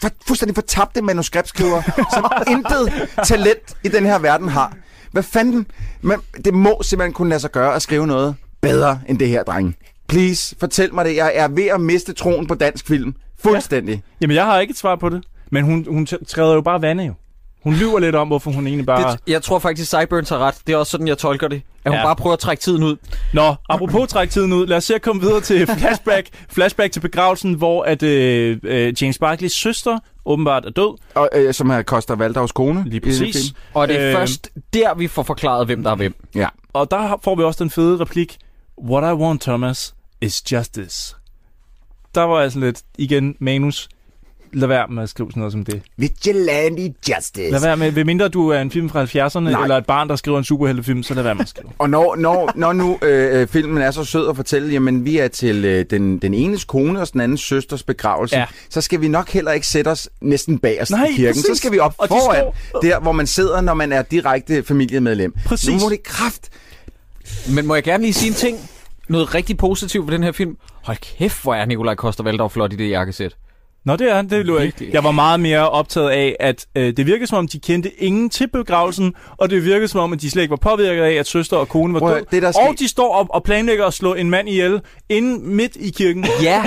for, fuldstændig fortabte manuskriptskriver, som [laughs] intet talent i den her verden har. Hvad fanden? Man, det må simpelthen kunne lade sig gøre at skrive noget bedre end det her, dreng. Please, fortæl mig det. Jeg er ved at miste troen på dansk film. Fuldstændig. Ja. Jamen, jeg har ikke et svar på det. Men hun, hun træder jo bare vande jo. Hun lyver lidt om, hvorfor hun egentlig bare... Det, jeg tror faktisk, Sideburns har ret. Det er også sådan, jeg tolker det. At hun Ja. ja. bare prøver at trække tiden ud. Nå, apropos træk tiden ud, lad os se at komme videre til flashback, [laughs] flashback til begravelsen, hvor at øh, øh, James Barkleys søster åbenbart er død. Og, øh, som er Koster Valdavs kone. Lige præcis. Og det er Øh, først der, vi får forklaret, hvem der er hvem. Ja. Og der får vi også den fede replik, What I want, Thomas, is justice. Der var altså lidt, igen, manus, lad være med at skrive sådan noget som det. Vigilante Justice. Lad være med, ved mindre du er en film fra 70'erne, Nej. eller et barn, der skriver en superheltefilm, så lad være med at skrive. [laughs] Og når, når, når nu øh, øh, filmen er så sød at fortælle, jamen vi er til øh, den, den enes kone og den andens søsters begravelse, Ja. så skal vi nok heller ikke sætte os næsten bagerst Nej, i kirken. præcis. Så skal vi op Og de foran, står- der hvor man sidder, når man er direkte familiemedlem. Præcis. Nu må det kraft. Men må jeg gerne lige sige en ting? Noget rigtig positivt ved den her film. Hold kæft, hvor er Nikolaj Koster Valdau flot i det jakkesæt. Nå, det er han. Det lå jeg ikke. Jeg var meget mere optaget af, at øh, det virkede som om, de kendte ingen til begravelsen, og det virkede som om, at de slet ikke var påvirket af, at søster og kone var Prøv død. det, der er og de står op og planlægger at slå en mand ihjel inde midt i kirken. [laughs] Ja,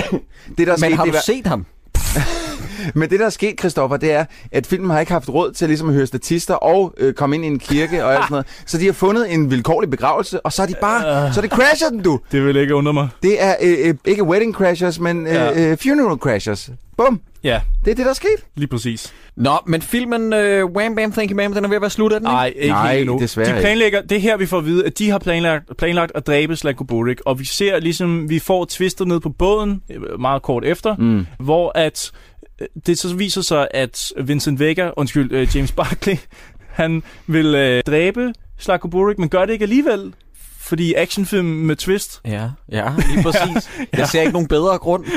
Det, der er men sket, har det du er- set ham? [laughs] Men det, der er sket, Christoffer, det er, at filmen har ikke haft råd til ligesom at høre statister og øh, komme ind i en kirke og alt sådan noget. Så de har fundet en vilkårlig begravelse, og så er de bare... Så det crasher den, du. Det vil ikke undre mig. Det er øh, øh, ikke wedding crashers, men øh, Ja. øh, funeral crashers. Bum. Ja, Det er det, der er sket. lige præcis. Nå, men filmen uh, Wham Bam Thank You Ma'am, den er ved at være slut, er den ikke? Nej, ikke Nej, endnu. desværre De ikke. planlægger, det er her, vi får at vide, at de har planlagt, planlagt at dræbe Slatko Buric, og vi ser ligesom, vi får twistet ned på båden, øh, meget kort efter, mm. hvor at øh, det så viser sig, at Vincent Vega, undskyld, øh, James Barkley, [laughs] han vil øh, dræbe Slatko Buric, men gør det ikke alligevel, fordi actionfilm med twist. Ja, ja, lige præcis. [laughs] Jeg ser ikke nogen bedre grund. [laughs]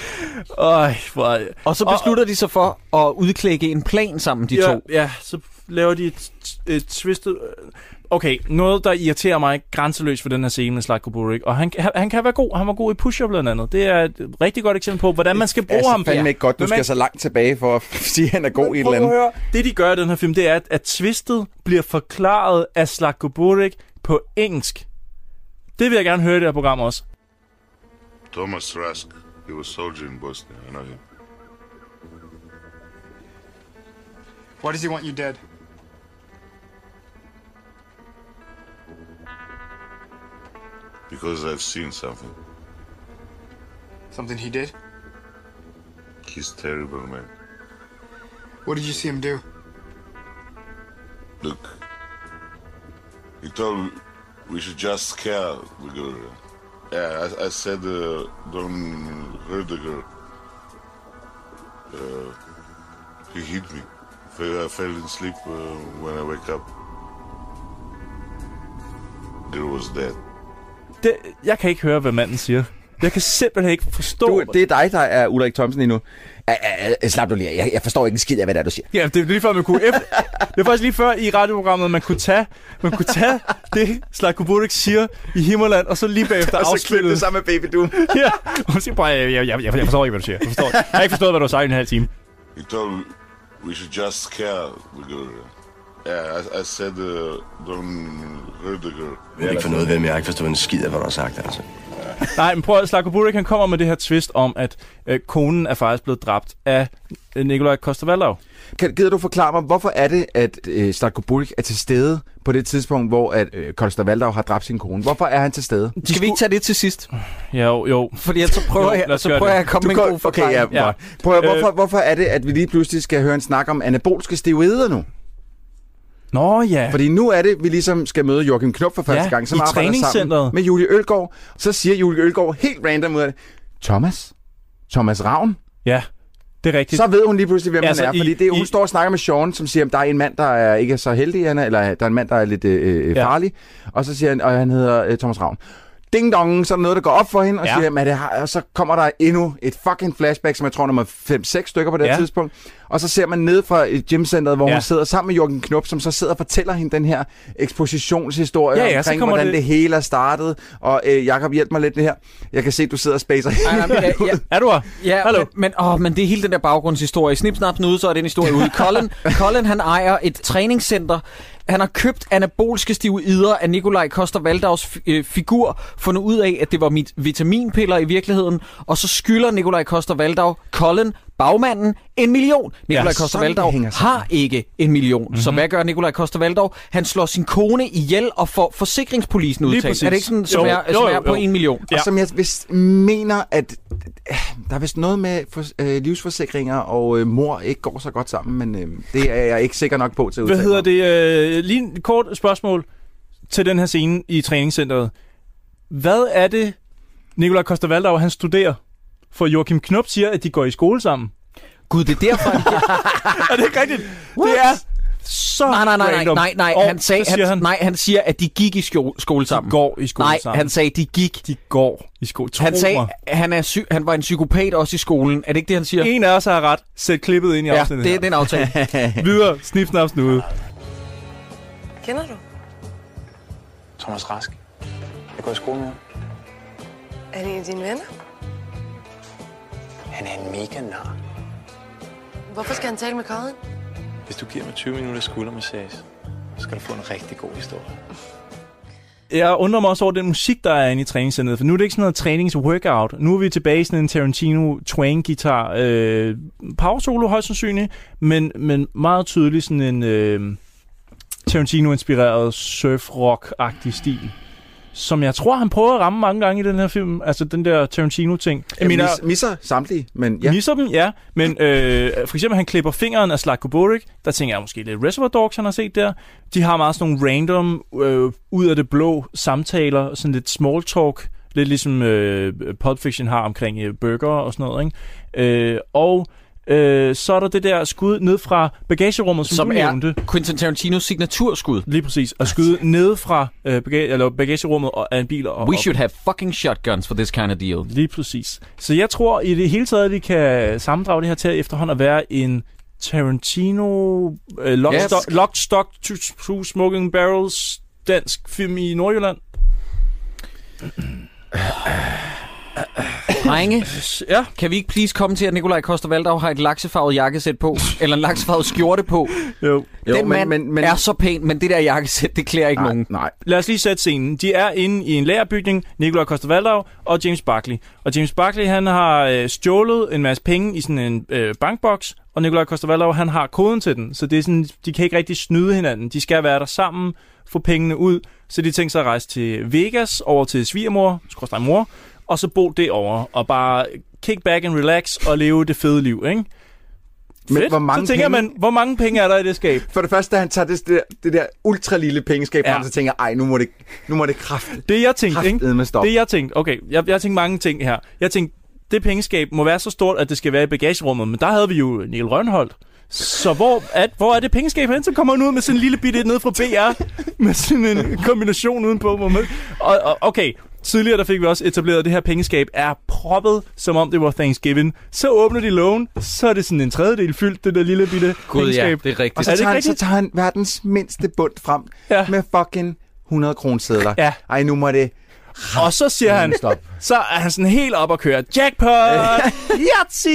[laughs] Øj, hvor... Og så beslutter de sig for at udklække en plan sammen, de ja, to. Ja, så laver de et, et twistet... Okay, noget, der irriterer mig grænseløst for den her scene med Slatko Buric, og han, han, han kan være god. Han var god i Push-Up blandt andet. Det er et rigtig godt eksempel på, hvordan man skal bruge ham. fandme ikke godt, du Men man- skal så langt tilbage for at [laughs] sige, at han er god i et eller andet. høre. Det, de gør i den her film, det er, at, at twistet bliver forklaret af Slatko Buric på engelsk. Det vil jeg gerne høre i det her program også. Thomas Rask. He was a soldier in Bosnia. I know him. Why does he want you dead? Because I've seen something. Something he did? He's terrible, man. What did you see him do? Look. He told me we should just scare the girl. Yeah, I, I said uh, Don Rudiger. Uh, he hit me. I fell in sleep uh, when I wake up. Girl was dead. Det, jeg kan ikke høre, hvad manden siger. Jeg kan simpelthen ikke forstå... Du, det er dig, der er Ulrik Thomsen nu. Æ, slap du lige. Jeg, jeg forstår ikke en skid af, hvad det er, du siger. Ja, det er lige før, man kunne... Efter, det er faktisk lige før i radioprogrammet, man kunne tage, man kunne tage det, Slatko Buric siger i Himmerland, og så lige bagefter afspille. sammen med Baby Doom. [laughs] ja, og siger bare, jeg, jeg, jeg, jeg forstår ikke, hvad du siger. Jeg, forstår, jeg har ikke forstået, hvad du har sagt i en halv time. He told we should just scare the girl. Yeah, I, I said uh, don't hurt the girl. Jeg ikke for noget ved, men jeg har ikke forstået en skid af, hvad du har sagt, altså. [laughs] Nej, men prøv at Slatko Buric, han kommer med det her twist om, at øh, konen er faktisk blevet dræbt af øh, Nikolaj Koster-Valdau. Kan, gider du forklare mig, hvorfor er det, at øh, Slatko Buric er til stede på det tidspunkt, hvor at, øh, Koster Valdau har dræbt sin kone? Hvorfor er han til stede? Skal vi ikke tage det til sidst? Jo, jo. Fordi så prøver, Jo, jeg, så prøver jeg at komme Du med går- en god okay, forklaring. ja, Ja. Prøv at, Øh, hvorfor, hvorfor er det, at vi lige pludselig skal høre en snak om anabolske steroider nu? Nå ja. Fordi nu er det, vi ligesom skal møde Joachim Knop for første Ja, gang, som arbejder sammen med Julie Ølgaard. Så siger Julie Ølgaard helt random ud af det, Thomas? Thomas Ravn? Ja, det er rigtigt. Så ved hun lige pludselig, hvem Altså, han er. Fordi det, hun i- står og snakker med Sean, som siger, at der er en mand, der er ikke er så heldig, han er, eller der er en mand, der er lidt øh, øh, Ja. farlig. Og så siger han, og han hedder øh, Thomas Ravn. Ding dong, så er der noget, der går op for hende, og, Ja. ja. siger, at det har, og så kommer der endnu et fucking flashback, som jeg tror nummer 5-6 stykker på det Ja. ja. tidspunkt. Og så ser man ned fra et gymcenteret, hvor Ja. ja. hun sidder sammen med Jørgen Knop, som så sidder og fortæller hende den her ekspositionshistorie Ja, ja, omkring, hvordan det- det... hele er startet. Og øh, Jakob, hjælp mig lidt det her. Jeg kan se, du sidder og spacer. Ej, nej, men, [laughs] ja, ja, Er du her? Ja, Hallo? men, men, åh, men det er hele den der baggrundshistorie. Snip, snap, snude, så er den historie ude. Colin, [laughs] Colin, han ejer et træningscenter. Han har købt anabolske stivider af Nikolaj Koster Valdavs øh, figur, fundet ud af, at det var mit vitaminpiller i virkeligheden, og så skylder Nikolaj Koster Valdav Colin, bagmanden, en million. Nikolaj Ja, Koster sådan Valdav det hænger sammen. har ikke en million. Mm-hmm. Så Mhm. hvad gør Nikolaj Koster Valdav? Han slår sin kone ihjel og får forsikringspolisen udtalt. Er det ikke sådan, som, Jo, er, jo, som jo, er på jo. en million? Ja. Og som jeg vist mener, at øh, der er vist noget med for, øh, livsforsikringer og øh, mor ikke går så godt sammen, men øh, det er jeg ikke sikker nok på til at Hvad udtale hedder det? Øh, lige et kort spørgsmål til den her scene i træningscenteret. Hvad er det, Nikolaj Koster han studerer? For Joachim Knop siger, at de går i skole sammen. Gud, det er derfor, han [laughs] er det ikke rigtigt? Det er så Nej, nej, nej, nej, random. nej, nej. Og Han sagde, han, han, nej, han siger, at de gik i skole, skole sammen. går i skole nej, sammen. han sagde, de gik. De går i skole. Tro Han sagde, mig. han, er sy- han var en psykopat også i skolen. Er det ikke det, han siger? En af os har ret. Sæt klippet ind i ja, afsnittet det er den aftale. [laughs] Videre. Snip, snap, snude. Kender du? Thomas Rask. Jeg går i skole med ham. Er det en af dine venner? Han er en mega nar. Hvorfor skal han tale med Colin? Hvis du giver mig 20 minutter skuldermassage, så skal du få en rigtig god historie. Jeg undrer mig også over den musik, der er inde i træningscenteret, for nu er det ikke sådan noget trænings-workout. Nu er vi tilbage i sådan en Tarantino twang-guitar. Øh, power solo højst sandsynligt, men, men meget tydeligt sådan en øh, Tarantino-inspireret surf-rock-agtig stil. Som jeg tror, han prøver at ramme mange gange i den her film. Altså den der Tarantino-ting. Jeg mener, mis, misser samtlige, men ja. Misser dem, ja. Men øh, for eksempel, han klipper fingeren af Slatko Boric. Der tænker jeg måske lidt Reservoir Dogs, han har set der. De har meget sådan nogle random, øh, ud af det blå samtaler, sådan lidt small talk. Lidt ligesom øh, Pulp Fiction har omkring øh, burger og sådan noget, ikke? Øh, og øh, så er der det der skud ned fra bagagerummet, som, Som du er nævnte. Quentin Tarantinos signaturskud. Lige præcis. At skyde ned fra øh, bagage, eller bagagerummet og- af en bil. Og, We should have fucking shotguns for this kind of deal. Lige præcis. Så jeg tror i det hele taget, at vi kan sammendrage det her til efterhånden at være en Tarantino, øh, Lock, Yes. stock, Lock, Stock, Two, two Smoking Barrels, dansk film i Nordjylland. [clears throat] Drenge, Ja. kan vi ikke please komme til, at Nikolaj Koster Valdau har et laksefarvet jakkesæt på, eller en laksefarvet skjorte på? Jo. Jo, Den men- mand men- men- er så pæn, men det der jakkesæt, det klæder ikke Nej, nogen. nej. Lad os lige sætte scenen. De er inde i en lærerbygning, Nikolaj Koster og James Barkley. Og James Barkley, han har øh, stjålet en masse penge i sådan en øh, bankboks, og Nikolaj Koster han har koden til den. Så det er sådan, de kan ikke rigtig snyde hinanden. De skal være der sammen, få pengene ud. Så de tænker sig at rejse til Vegas, over til svigermor, skorstræk mor, og så bo derovre, og bare kick back and relax, og leve det fede liv, ikke? Men Fedt. hvor mange så tænker penge- man, hvor mange penge er der i det skab? For det første, da han tager det, det, der, det der ultra lille pengeskab Ja. frem, så tænker jeg, ej, nu må det, nu må det kraft. Det jeg tænkte, ikke? Kraftedeme stop. Det jeg tænkte, okay, jeg, jeg tænkte mange ting her. Jeg tænkte, det pengeskab må være så stort, at det skal være i bagagerummet, men der havde vi jo Niel Rønholdt. Så hvor er, hvor er det pengeskab hen? Så kommer han ud med sådan en lille bitte ned fra BR, med sådan en kombination udenpå. Hvor man, og, og, okay, tidligere der fik vi også etableret, at det her pengeskab er proppet, som om det var Thanksgiving. Så åbner de lågen, så er det sådan en tredjedel fyldt, det der lille bitte ja, pengeskab. det er rigtigt. Og så Er det tager, ikke han, så rigtigt? tager han verdens mindste bund frem Ja. med fucking 100 kronesedler. Ja. Ej, nu må det... Og så siger han, Stop. så er han sådan helt op og kører, jackpot, [laughs] yatzy.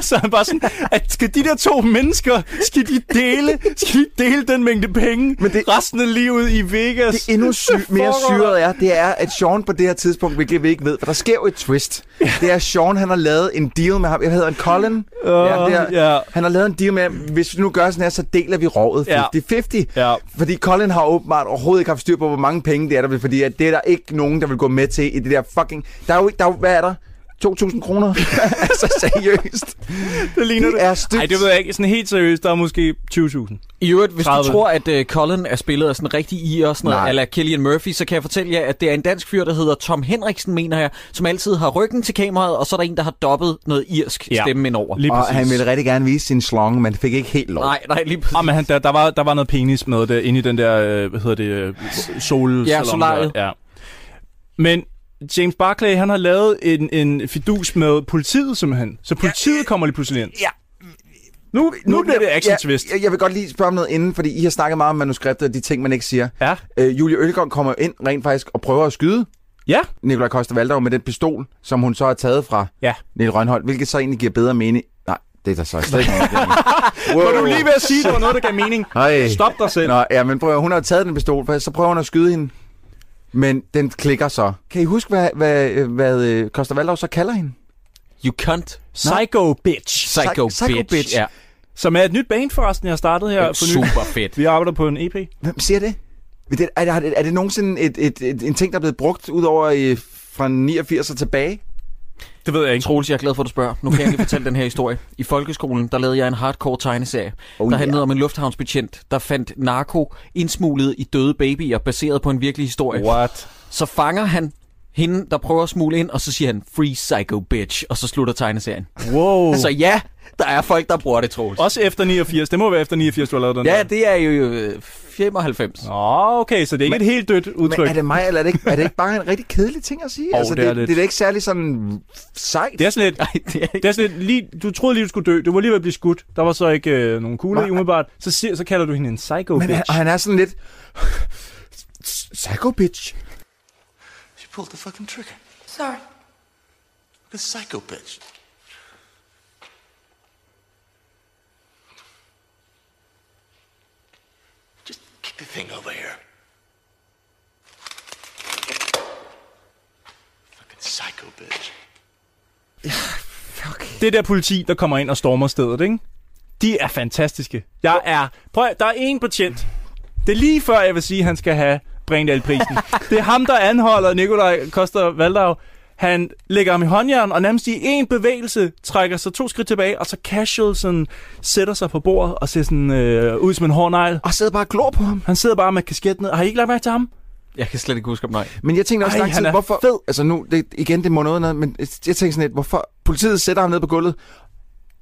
[laughs] så er han bare sådan, at skal de der to mennesker, skal de dele, skal de dele den mængde penge Men det- resten af livet i Vegas? Det endnu sy- mere syret er, det er, at Sean på det her tidspunkt, hvilket vi ikke ved, for der sker jo et twist. Det er, at Sean han har lavet en deal med ham. Jeg hedder en Colin. Åh, det er, ja. Han har lavet en deal med ham. Hvis vi nu gør sådan her, så deler vi rådet Ja. 50-50. Ja. Fordi Colin har åbenbart overhovedet ikke haft styr på, hvor mange penge det er der, fordi at det er der ikke nogen, der vil gå med til i det der fucking... Der er jo ikke... Der er, jo- hvad er der? 2.000 kroner? [laughs] altså seriøst. Det ligner Det er stygt. Nej, det ved jeg ikke. Sådan helt seriøst, der er måske 20.000. I øvrigt, hvis 30. du tror, at uh, Colin er spillet af sådan en rigtig i og sådan noget, eller Killian Murphy, så kan jeg fortælle jer, at det er en dansk fyr, der hedder Tom Henriksen, mener jeg, som altid har ryggen til kameraet, og så er der en, der har dobbet noget irsk Ja. stemme ind over. Og han ville rigtig gerne vise sin slong, men fik ikke helt lov. Nej, nej, lige præcis. Ah, men han, der, der, var, der var noget penis med det inde i den der, øh, hvad hedder det, øh, sol Ja, solariet. Ja. Men James Barclay, han har lavet en, en fidus med politiet simpelthen. Så politiet ja, kommer lige pludselig ind. Ja. Nu, nu bliver det action twist. Jeg, jeg vil godt lige spørge om noget inden, fordi I har snakket meget om manuskriptet og de ting, man ikke siger. Ja. Øh, Julie Ølgaard kommer ind rent faktisk og prøver at skyde Ja. Nikolaj Koster Valdau med den pistol, som hun så har taget fra Ja. Niel Rønholdt, hvilket så egentlig giver bedre mening. Nej, det er der så slet ikke mening. [laughs] Var du lige ved at sige, at det var noget, der gav mening? Ej. Stop dig selv. Nå, ja, men prøv, hun har taget den pistol, for så prøver hun at skyde hende. Men den klikker så. Kan I huske, hvad, hvad, hvad øh, Koster Valdau så kalder hende? You cunt. Psycho bitch. Psycho, Psycho bitch. bitch. Ja. Som er et nyt band forresten, jeg har startet her. for. Super fedt. Vi arbejder på en EP. Hvem siger det? Er det, er det, er det nogensinde et, et, et, en ting, der er blevet brugt ud over i, fra 89 og tilbage? Det ved jeg ikke. Troels, jeg er glad for, at du spørger. Nu kan jeg lige [laughs] fortælle den her historie. I folkeskolen, der lavede jeg en hardcore tegneserie, Oh, der handlede om en lufthavnsbetjent, der fandt narko indsmuglet i døde babyer, baseret på en virkelig historie. What? Så fanger han hende, der prøver at smugle ind, og så siger han, free psycho bitch, og så slutter tegneserien. Wow. Så ja, der er folk, der bruger det, Troels. Også efter 89. Det må være efter 89, du har lavet den Ja, der. det er jo øh, 95. Nå, okay, så det er ikke Men- et helt dødt udtryk. Men er det mig, eller er det ikke, er det ikke bare en rigtig kedelig ting at sige? Altså, Åh, det er det, lidt. det er da ikke særlig sådan sejt. Det er sådan lidt... Nej, det er ikke. Det er sådan lidt lige, du troede lige, du skulle dø. Du var lige ved at blive skudt. Der var så ikke øh, nogen kugler i umiddelbart. Så, siger, så kalder du hende en psycho Men bitch. og han er sådan lidt... Psycho bitch. She pulled the fucking trigger. Sorry. The psycho bitch. The thing over here. Fucking psycho bitch. Det der politi, der kommer ind og stormer stedet, ikke? De er fantastiske. Jeg er... Prøv der er en betjent. Det er lige før, jeg vil sige, at han skal have Brindahl-prisen. [laughs] det er ham, der anholder Nikolaj Koster Valdau. Han lægger ham i håndjern, og nærmest i en bevægelse trækker sig to skridt tilbage, og så casual sådan, sætter sig på bordet og ser sådan øh, ud som en hård negl. Og sidder bare og glor på ham. Han sidder bare med kasketten ned. Har I ikke lagt mærke til ham? Jeg kan slet ikke huske om nej. Men jeg tænkte også Ej, lang tid, hvorfor... fed. Altså nu, det, igen, det må noget, noget, men jeg tænkte sådan lidt, hvorfor politiet sætter ham ned på gulvet.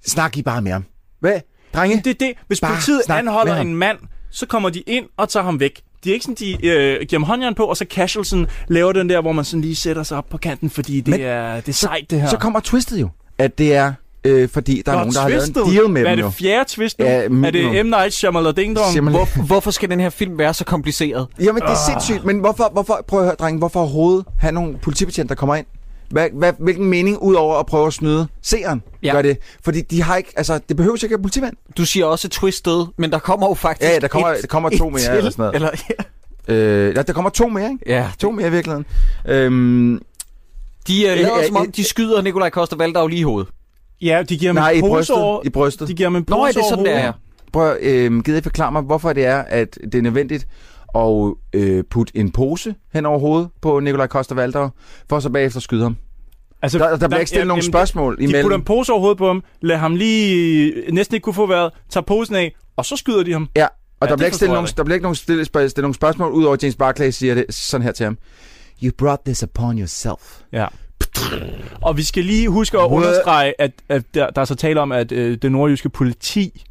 Snak I bare med ham. Hvad? Drenge? Det er det. Hvis Bare politiet anholder en mand, så kommer de ind og tager ham væk. De er ikke sådan, de øh, giver ham håndjern på, og så casual sådan, laver den der, hvor man sådan lige sætter sig op på kanten, fordi det, Men er, det er sejt, det her. Så kommer twistet jo, at det er, øh, fordi der er Nå, nogen, der har lavet en deal med Hvad er dem jo. det fjerde twist nu? Ja, er det M. Night Shyamalan Ding Dong? Hvor, hvorfor skal den her film være så kompliceret? Jamen, det er sindssygt, men hvorfor, hvorfor, prøv at høre, drenge, hvorfor overhovedet have nogle politibetjente, der kommer ind? Hvad, hvad, hvilken mening, ud over at prøve at snyde seeren, Ja. gør det? Fordi de har ikke, altså, det behøver ikke at politimand. Du siger også twisted, men der kommer jo faktisk Ja, ja, der kommer- et, der kommer to [laughs] mere til, eller sådan noget. Eller, ja. Øh, ja, der kommer to mere, ikke? ja, To mere i virkeligheden. Øhm, de uh, lader Øh, som om, øh, de skyder Nikolaj Koster Valdau lige i hovedet. Ja, de giver ham nej, i en pose brystet. over... I brystet. De giver ham en Nå, pose er det sådan, det er. Prøv, øh, gider I forklare mig, hvorfor det er, at det er nødvendigt at øh, putte en pose hen over hovedet på Nikolaj Koster Valdau, for så bagefter skyde ham? Altså, Der, der bliver ikke stillet nogen jamen, spørgsmål De putter imellem. en pose over hovedet på ham, lader ham lige næsten ikke kunne få vejret, tager posen af, og så skyder de ham. Ja, og Ja, der, bliver ikke stillet nogen, der bliver ikke nogen stillet, stillet nogle spørgsmål, udover James Barclay siger det sådan her til ham. You brought this upon yourself. Ja. Og vi skal lige huske at understrege, at, at der, der er så tale om, at øh, det nordjyske politi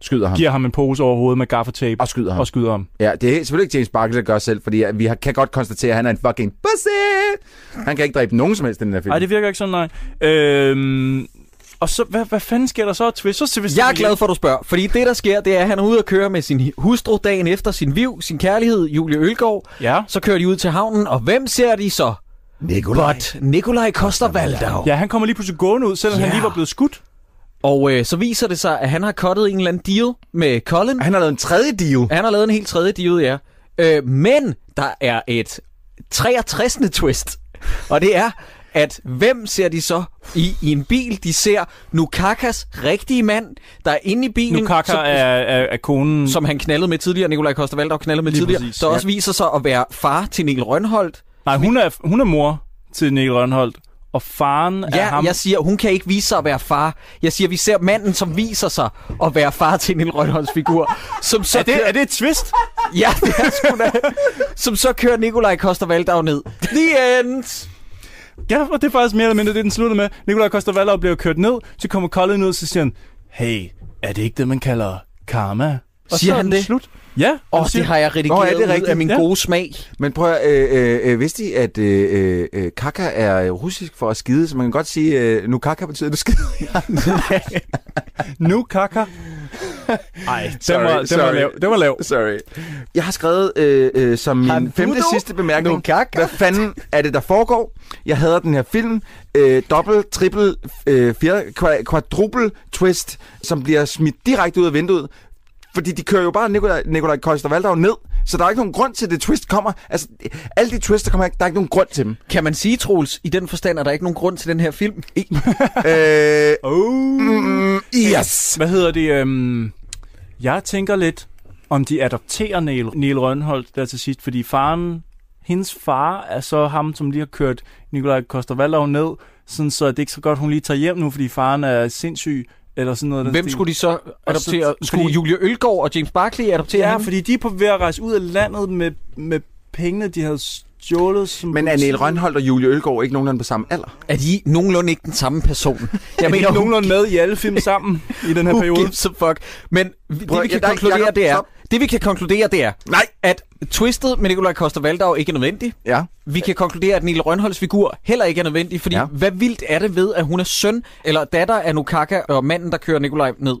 Skyder ham. giver ham en pose over hovedet med gaffatape Og skyder ham. og skyder ham. Ja, det er selvfølgelig ikke James Barclay, der gør selv, fordi vi kan godt konstatere, at han er en fucking pussy. Han kan ikke dræbe nogen som helst i den her film. Nej, det virker ikke sådan, nej. Øhm, og så, hvad, hvad fanden sker der så? Twist? Så twist Jeg er glad for, at du spørger, fordi det, der sker, det er, at han er ude at køre med sin hustru dagen efter sin viv, sin kærlighed, Julie Ølgaard. Ja. Så kører de ud til havnen, og hvem ser de så? Nikolaj. But Nikolaj Koster Valdau. Ja, han kommer lige pludselig gående ud, selvom Ja. han lige var blevet skudt. Og øh, så viser det sig, at han har cuttet en eller anden deal med Colin. Han har lavet en tredje deal. Han har lavet en helt tredje deal, ja. Øh, men der er et 63. twist. Og det er, at hvem ser de så i, i en bil? De ser Nukakas rigtige mand, der er inde i bilen. Nukaka som, er, er, er konen... som han knaldede med tidligere, Nikolaj Koster Valdau knaldede med Lige tidligere, præcis, der ja. også viser sig at være far til Niel Rønholdt. Nej, hun er, hun er mor til Nick Rønholdt. Og faren er Ja, ham. jeg siger, hun kan ikke vise sig at være far. Jeg siger, vi ser manden, som viser sig at være far til Niel Rønholds figur. Som så er, det, kører- er det et twist? [laughs] Ja, det er sgu da. Som så kører Nikolaj Koster Valdau ned. The end! Ja, og det er faktisk mere eller mindre det, den slutter med. Nikolaj Koster Valdau bliver kørt ned, så kommer Colin ud, så siger han, hey, er det ikke det, man kalder karma? Og Siger så er han det? Slut. Ja. Han det har jeg redigeret Nå, er det ud rigtigt? af min Ja. gode smag. Men prøv at, øh, øh, øh, vidste I, at øh, øh, kaka er russisk for at skide, så man kan godt sige, øh, nu kaka betyder, du skider. [laughs] Nu kaka. Ej, den Sorry, var, den var sorry. lav. Den var lav. Sorry. Jeg har skrevet øh, øh, som min femte sidste bemærkning, Nu kaka. hvad fanden er det, der foregår? Jeg hader den her film. Øh, dobbelt, triple, øh, fjerde, quadruple twist, som bliver smidt direkte ud af vinduet. Fordi de kører jo bare Nikolaj, Nikolaj Koster Valdau ned, så der er ikke nogen grund til, at det twist kommer. Altså, alle de twists, der kommer, der er ikke nogen grund til dem. Kan man sige, Troels, i den forstand, at der ikke nogen grund til den her film? [laughs] øh, [laughs] oh. mm, yes! Hvad hedder det? Øhm, jeg tænker lidt, om de adopterer Neil, Neil Rønholdt der til sidst, fordi faren, hendes far er så ham, som lige har kørt Nikolaj Koster ned, sådan så det er ikke så godt, hun lige tager hjem nu, fordi faren er sindssyg, eller sådan noget. Hvem skulle de så adoptere? så- Skulle fordi- Julie Ølgaard og James Barkley adoptere Ja, hende? fordi de er på ved at rejse ud af landet med, med pengene, de havde stjålet. Som Men er Niel Rønholdt og Julie Ølgaard ikke nogenlunde på samme alder? Er de nogenlunde ikke den samme person? [laughs] Jeg er mener, nogenlunde med i alle film sammen i den her Who periode. gives a fuck? Men vi- det Prøv, vi kan ja, der- konkludere, Jacob, det er, stop. det vi kan konkludere, det er, Nej. at twistet med Nikolaj Koster Valdau ikke er nødvendig. Ja. Vi kan konkludere, at Niel Rønholds figur heller ikke er nødvendig, fordi ja. hvad vildt er det ved, at hun er søn eller datter af Nukaka og manden, der kører Nikolaj ned?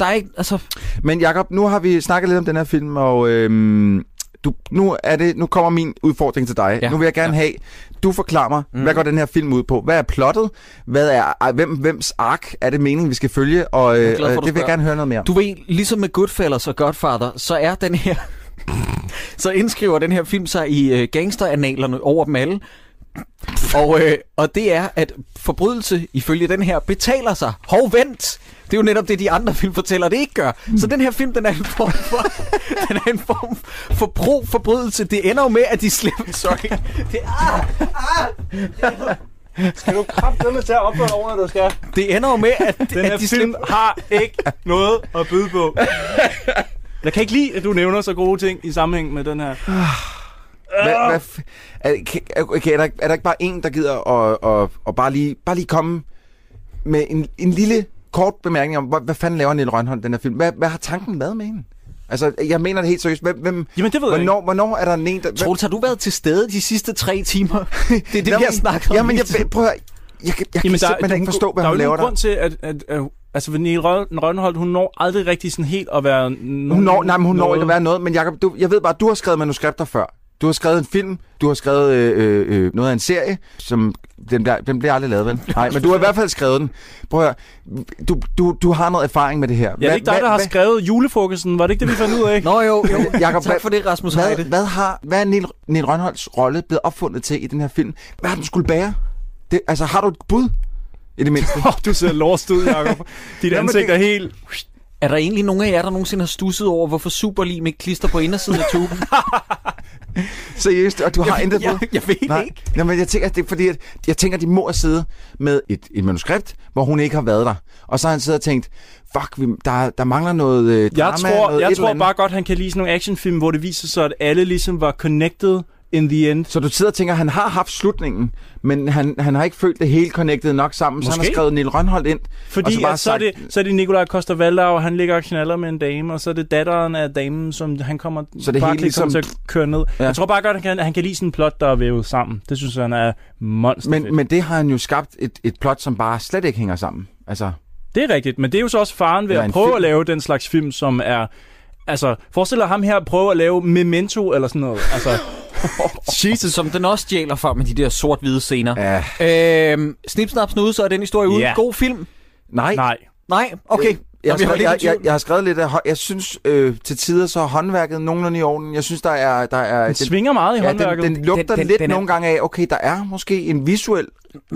Der er ikke, altså... Men Jakob, nu har vi snakket lidt om den her film, og øhm, du, nu, er det, nu kommer min udfordring til dig. Ja. Ja. Nu vil jeg gerne have, du forklarer mig, mm. hvad går den her film ud på? Hvad er plottet? Hvad er, hvem, hvems ark er det meningen, vi skal følge? Og øh, glad for, øh, det vil jeg gerne høre noget mere. Du ved, ligesom med Goodfellas og Godfather, så er den her... [laughs] så indskriver den her film sig i øh, gangsteranalerne over dem alle. Og, øh, og det er, at forbrydelse ifølge den her betaler sig. Hov, vent! Det er jo netop det, de andre film fortæller, det ikke gør. Så den her film, den er en form for, [laughs] den er en form for pro-forbrydelse. Det ender jo med, at de slipper... Sorry. [laughs] Det, ah, Skal du kraftedeme tage opført over, når du skal? det ender jo med, at, Den her at de film slipper... har ikke noget at byde på. [laughs] Jeg kan ikke lide, at du nævner så gode ting i sammenhæng med den her. Hvad, hvad, f- er, kan, okay, er, der, ikke- er der ikke bare en, der gider at, at, at bare, lige, bare lige komme med en, en lille kort bemærkning om, hvad, hvad fanden laver Niel Rønholdt den her film? Hvad, hvad har tanken været med hende? Altså, jeg mener det helt seriøst. Hvem, hvem, Jamen, det ved jeg hvornår, hvornår er der en, der... Troels, har du været til stede de sidste tre timer? [laughs] Det er det, vi har snakket om. Jamen, hele jeg, prøv at, høre, jeg, kan- jeg kan Jamen, der, simpelthen der, ikke forstå, hvad der er hun jo laver ingen grund til, at, at, at altså, Niel Røn- Rønholdt, hun når aldrig rigtig sådan helt at være... Hun når, nej, men hun når ikke at være noget. Men Jacob, du, jeg ved bare, du har skrevet manuskripter før. Du har skrevet en film, du har skrevet øh, øh, noget af en serie, som den bliver, den bliver aldrig lavet, vel? [laughs] Nej, men du har i hvert fald skrevet den. Prøv at høre, du, du, du har noget erfaring med det her. Ja, det er ikke dig, der har skrevet julefrokosten. Var det ikke det, vi fandt ud af? Nå jo, jo. Jacob, tak for det, Rasmus hvad, Heide. hvad, har, hvad er Niel, Niel Rønholds rolle blevet opfundet til i den her film? Hvad har den skulle bære? Det, altså, har du et bud? I det mindste. [laughs] Oh, du ser lost ud, Jacob. [laughs] Dit Jamen, ansigt det- er helt... Er der egentlig nogen af jer, der nogensinde har stusset over, hvorfor Superlim ikke klister på indersiden af tuben? [laughs] Seriøst, og du har Jeg- intet jeg- bud? jeg ved Nej. ikke. Nej, men jeg tænker, det er fordi, at jeg tænker, at de må have siddet med et, et manuskript, hvor hun ikke har været der. Og så har han siddet og tænkt, fuck, vi, der, der mangler noget øh, Jeg drama, tror, noget jeg tror bare godt, han kan lide sådan nogle actionfilm, hvor det viser sig, at alle ligesom var connected in the end. Så du sidder og tænker, at han har haft slutningen, men han, han har ikke følt det hele connected nok sammen, så han har Måske. skrevet Niel Rønholdt ind. Fordi så, bare så, er det, så er det Nikolaj Koster Valdau, og han ligger og knaller med en dame, og så er det datteren af damen, som han kommer, Så det bare helt ligesom, til at køre ned. Ja. Jeg tror bare godt, han kan, han kan lide sådan en plot, der er vævet sammen. Det synes jeg, han er monster men, men det har han jo skabt et, et plot, som bare slet ikke hænger sammen. Altså, Det er rigtigt, men det er jo så også faren ved at prøve film. at lave den slags film, som er... Altså, forestil dig ham her prøve at lave Memento eller sådan noget. Altså, [laughs] Jesus. Som den også stjæler fra med de der sort-hvide scener. Ja. Øhm, snip, snap, snude, så er den historie ude. Ja. God film. nej. nej. Nej, okay. Jeg, har i jeg, jeg, jeg har skrevet lidt af, jeg synes øh, til tider så er håndværket nogenlunde i orden. Jeg synes, der er... Der er Den svinger meget i ja, håndværket. den, den lugter Den- den- lidt den er- nogle gange af, okay, der er måske en visuel,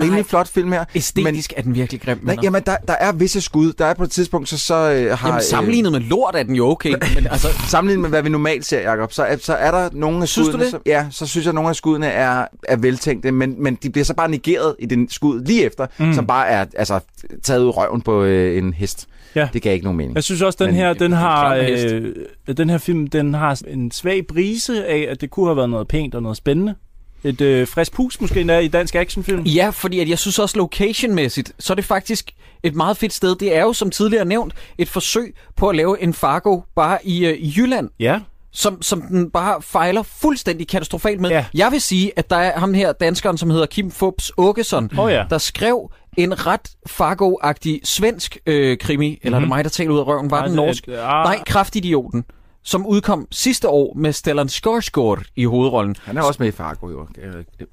rimelig flot film her. Æstetisk er den virkelig grim. Nej, jamen, der, der er visse skud. Der er på et tidspunkt, så, så øh, har... Jamen, sammenlignet med lort er den jo okay. Men altså, Øh, [laughs] sammenlignet med, hvad vi normalt ser, Jacob, så, er- så er der nogle af Synes du skuddene... det? Så, ja, så synes jeg, at nogle af skuddene er, er veltænkte, men, men de bliver så bare negeret i den skud lige efter, mm. som bare er altså, taget ud røven på øh, en hest. Ja. Det gav ikke nogen mening. Jeg synes også, den Men- her, den har, øh, den her film, den har en svag brise af, at det kunne have været noget pænt og noget spændende. et øh, frisk pus måske endda i dansk actionfilm. Ja, fordi at jeg synes også locationmæssigt, så er det faktisk et meget fedt sted. Det er jo, som tidligere nævnt, et forsøg på at lave en Fargo bare i, øh, Jylland. Ja. Som, som den bare fejler fuldstændig katastrofalt med. Ja. Jeg vil sige, at der er ham her, danskeren, som hedder Kim Fubs Åkesson, Åh ja. der skrev en ret Fargo-agtig svensk øh, krimi, eller mm-hmm. er det mig, der taler ud af røven? Var Nej, den det- norsk? ah. Nej, Kraftidioten, som udkom sidste år med Stellan Skarsgård i hovedrollen. Han er også med i Fargo, jo.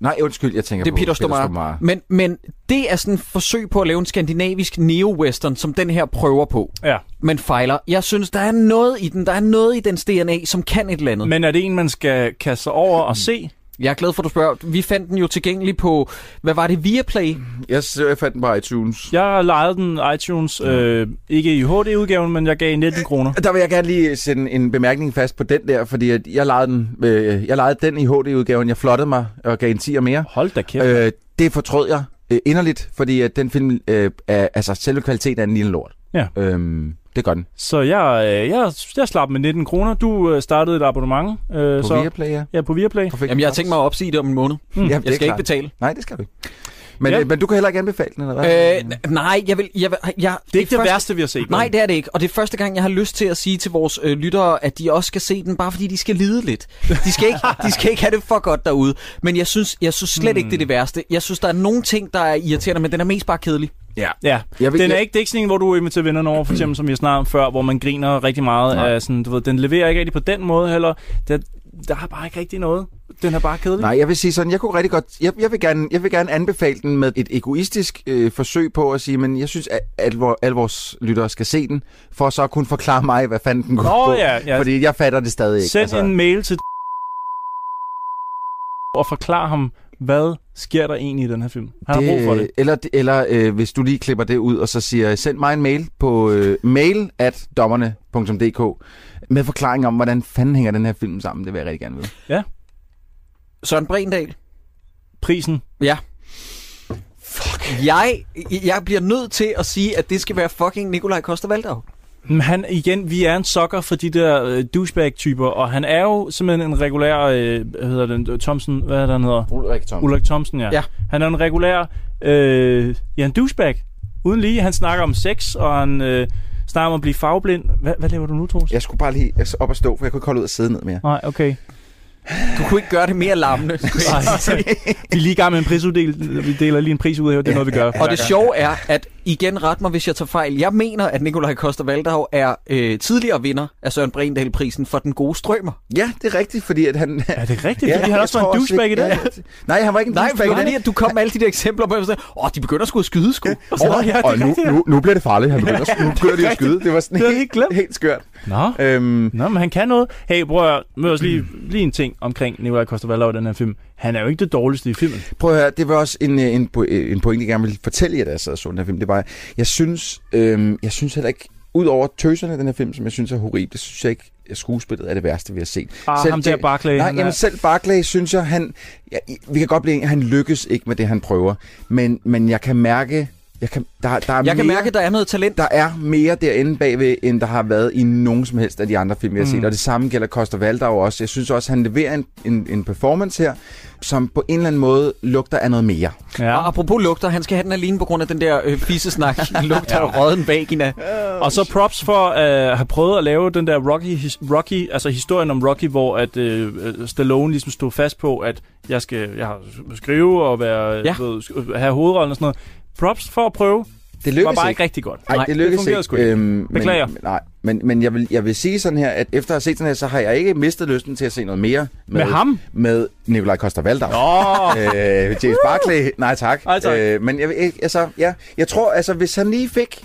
Nej, undskyld, jeg tænker Det er på Peter Stormare. Men, men det er sådan et forsøg på at lave en skandinavisk neo-western, som den her prøver på. Ja. Men fejler. Jeg synes, der er noget i den. Der er noget i dens DNA, som kan et eller andet. Men er det en, man skal kaste sig over og se? Jeg er glad for, at du spørger. Vi fandt den jo tilgængelig på, hvad var det, Viaplay? Jeg, jeg fandt den på iTunes. Jeg lejede den iTunes, øh, ikke i HD-udgaven, men jeg gav 19 kroner. Der vil jeg gerne lige sætte en bemærkning fast på den der, fordi at jeg lejede den, øh, jeg lejede den i HD-udgaven. Jeg flottede mig og gav en 10 og mere. Hold da kæft. Øh, det fortrød jeg øh, inderligt, fordi at den film, øh, er, altså selve kvaliteten er en lille lort. Ja. Øhm, det gør den. Så jeg, øh, jeg, jeg slap med 19 kroner. Du øh, startede et abonnement. Øh, På så, Viaplay, ja. Ja, på Viaplay. Perfekt. Jamen, jeg har tænkt mig at opsige det om en måned. Mm. Ja, jeg det skal ikke betale. Nej, det skal du ikke. Men, Ja. øh, men du kan heller ikke anbefale den, eller hvad? Øh, nej, jeg vil... Jeg jeg, Det er ikke det værste, vi har set. Nej, det er det ikke. Og det er første gang, jeg har lyst til at sige til vores øh, lyttere, at de også skal se den, bare fordi de skal lide lidt. De skal ikke, de skal ikke have det for godt derude. Men jeg synes, jeg synes slet ikke, det er det værste. Jeg synes, der er nogle ting, der er irriterende, men den er mest bare kedelig. Ja. Ja, Jeg vil- den er jeg- ikke, det er ikke sådan en, hvor du inviterer vennerne over, for eksempel, som snakket om før, hvor man griner rigtig meget Nej. af sådan, du ved, den leverer ikke rigtig på den måde heller. Der, der er bare ikke rigtig noget. Den er bare kedelig. Nej, jeg vil sige sådan, jeg kunne rigtig godt, jeg, jeg, vil, gerne, jeg vil gerne anbefale den med et egoistisk øh, forsøg på at sige, men jeg synes, at, vor, alle vores lyttere skal se den, for så at kunne forklare mig, hvad fanden den går Nå, på. ja, ja. Fordi jeg fatter det stadig ikke. Send altså. en mail til og forklar ham, hvad sker der egentlig i den her film. Har brug for det. Eller, eller øh, hvis du lige klipper det ud, og så siger, send mig en mail på øh, mail at dommerne.dk med forklaring om, hvordan fanden hænger den her film sammen. Det vil jeg rigtig gerne vide. Ja. Søren Brendal. Prisen. Ja. Fuck. Jeg, jeg bliver nødt til at sige, at det skal være fucking Nikolaj Koster-Valdau. Han, igen, vi er en sokker for de der øh, douchebag-typer, og han er jo simpelthen en regulær, øh, hvad hedder den, Thomsen, hvad er det, han hedder? Ulrik Thomsen. Ulrik Thomsen, ja. Ja. Han er en regulær, øh, ja, en douchebag. Uden lige, han snakker om sex, og han øh, snakker om at blive farveblind. Hvad, hvad laver du nu, Troels? Jeg skulle bare lige op og stå, for jeg kunne ikke holde ud at sidde ned mere. Nej, okay. Du kunne ikke gøre det mere lammende. [laughs] Nej, vi er lige i gang med en prisuddel. Vi deler lige en pris ud her. Det er noget, vi gør. Og det sjove er, at igen ret mig, hvis jeg tager fejl. Jeg mener, at Nikolaj Koster Valdau er øh, tidligere vinder af Søren Brindal-prisen for den gode strømmer. Ja, det er rigtigt, fordi at han... Er det rigtigt? Fordi han også var en douchebag i det? Ja, nej, han var ikke en Nej, douchebag. det er lige, at du kom med alle de der eksempler på, at åh, de begynder sgu at skyde sgu. Og så, Og, ja, det og nu, ja. nu, nu bliver det farligt. Han begynder, nu begynder de at skyde. Det var sådan Det helt, helt skørt. Nå. Øhm, Nå, men han kan noget. Hey, at høre, os lige, lige en ting omkring Nikolaj Koster-Valdau i den her film. Han er jo ikke det dårligste i filmen. Prøv at høre, det var også en, øh, en, øh, en pointe, jeg gerne ville fortælle jer, da jeg sad og så den her film. Det var, jeg synes, øhm, jeg synes heller ikke, ud over tøserne i den her film, som jeg synes er horribelt, det synes jeg ikke, at skuespillet er det værste, vi har set. Ah, ham der Barclay, Nej, jamen er- selv Barclay, synes jeg, han... Ja, vi kan godt blive han lykkes ikke med det, han prøver. Men, men jeg kan mærke... Jeg kan, der, der er jeg mere, kan mærke, at der er noget talent. der er mere derinde bagved, end der har været i nogen som helst af de andre film, vi har Mm. set. Og det samme gælder Koster Valdau også. Jeg synes også, han leverer en, en, en performance her, som på en eller anden måde lugter af noget mere. Ja. Og apropos lugter, han skal have den alene på grund af den der øh, fissesnak. [laughs] lugter af råden vagina. Og så props for at uh, have prøvet at lave den der Rocky, his- Rocky, altså historien om Rocky, hvor at uh, Stallone ligesom stod fast på, at jeg skal jeg har skrive og være, Ja. ja. ved, have hovedrollen og sådan noget. Props for at prøve. Det Det var bare ikke. ikke rigtig godt. Nej, det det lykkes fungerede ikke. sgu ikke. Øhm, Beklager. Men, nej, men, men jeg, vil, jeg vil sige sådan her, at efter at have set den her, så har jeg ikke mistet lysten til at se noget mere. Med ham? Med Nikolaj Koster Valdau. Åh, Øh, James Barclay, nej tak. Nej, tak. Øh, men jeg, altså, ja, jeg tror, altså, hvis han lige fik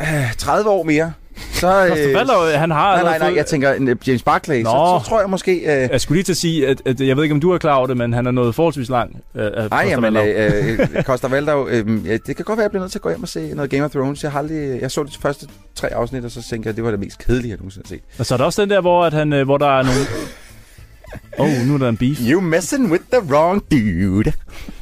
øh, 30 år mere, så... Koster Valdau, han har Nej, nej, nej, jeg tænker øh, James Barclay, så, Nå. så tror jeg måske... Øh, Jeg skulle lige til at sige, at, at jeg ved ikke, om du er klar over det, men han er nået forholdsvis lang. Øh, Nej, jamen, øh, øh, [laughs] Costa Valdau, øh, ja, det kan godt være, at jeg bliver nødt til at gå hjem og se noget Game of Thrones. Jeg, har aldrig, jeg så de første tre afsnit, og så tænkte jeg, at det var det mest kedelige, jeg nogensinde har set. Og så er der også den der, hvor, at han, øh, hvor der er nogle... [laughs] [laughs] Oh, nu er der en beef. You messing with the wrong dude.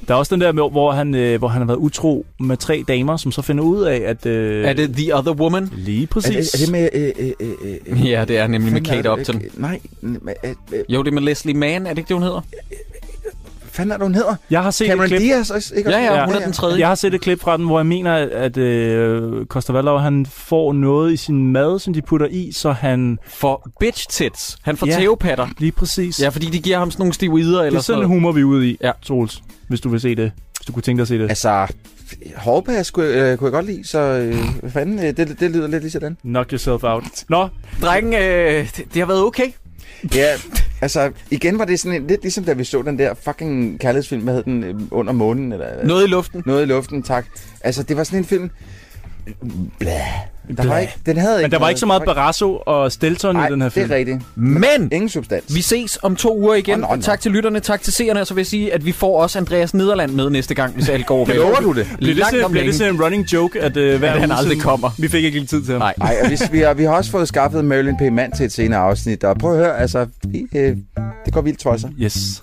Der er også den der, med, hvor han, øh, hvor han har været utro med tre damer, som så finder ud af, at... Øh, Er det The Other Woman? Lige Er præcis. det, er det med... Øh, øh, øh, øh, Ja, det er nemlig med er Kate? Upton. Øh, Nej, øh, øh, Jo, det er med Leslie Mann, er det ikke det, hun hedder? Fanden er det, hun hedder? Jeg har set Cameron et klip. Diaz, også, ikke? Ja, ja, hun er den tredje. Jeg har set et klip fra den, hvor jeg mener, at øh, Costa Valdau, han får noget i sin mad, som de putter i, så han... For bitch tits. Han får Ja. tævepatter. Lige præcis. Ja, fordi de giver ham sådan nogle steroider det eller er sådan en noget. humor, vi er ude i, Ja. Troels, hvis du vil se det. Hvis du kunne tænke dig at se det. Altså, hårpas kunne, øh, kunne jeg godt lide, så øh, hvad fanden, øh, det, det lyder lidt lige sådan. Knock yourself out. Nå, Drengen, øh, det, det har været okay. Ja, altså, igen var det sådan en, lidt ligesom da vi så den der fucking kærlighedsfilm, hvad hed den, øh, Under månen? Eller, Noget i luften. Noget i luften, tak. Altså, det var sådan en film... Blah. Der var ikke, den havde men ikke der var ikke så meget Barrasso og Stelton i den her det film. er rigtigt. Men Ingen substans. vi ses om to uger igen. Nå, nå, nå. Tak til lytterne, tak til seerne, og så vil jeg sige, at vi får også Andreas Nederland med næste gang, hvis alt går [laughs] vel. Lover du det? Bliver det, sådan, bliver det sådan en running joke, at øh, hver At han aldrig kommer. Vi fik ikke lige tid til ham. Nej. Nej, og vi, vi, har, vi har også fået skaffet Marilyn P. Mann til et senere afsnit, og prøv at høre, altså, vi, øh, det går vildt tosser. Yes.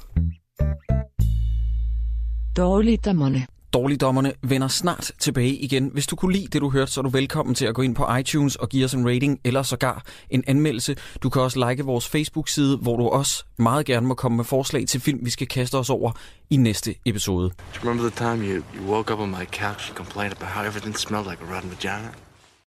Dårligdommerne. Dårligdommerne vender snart tilbage igen. Hvis du kunne lide det, du hørte, så er du velkommen til at gå ind på iTunes og give os en rating, eller sågar en anmeldelse. Du kan også like vores Facebook-side, hvor du også meget gerne må komme med forslag til film, vi skal kaste os over i næste episode. Do you remember the time you, you woke up on my couch and complained about how everything smelled like a rotten vagina?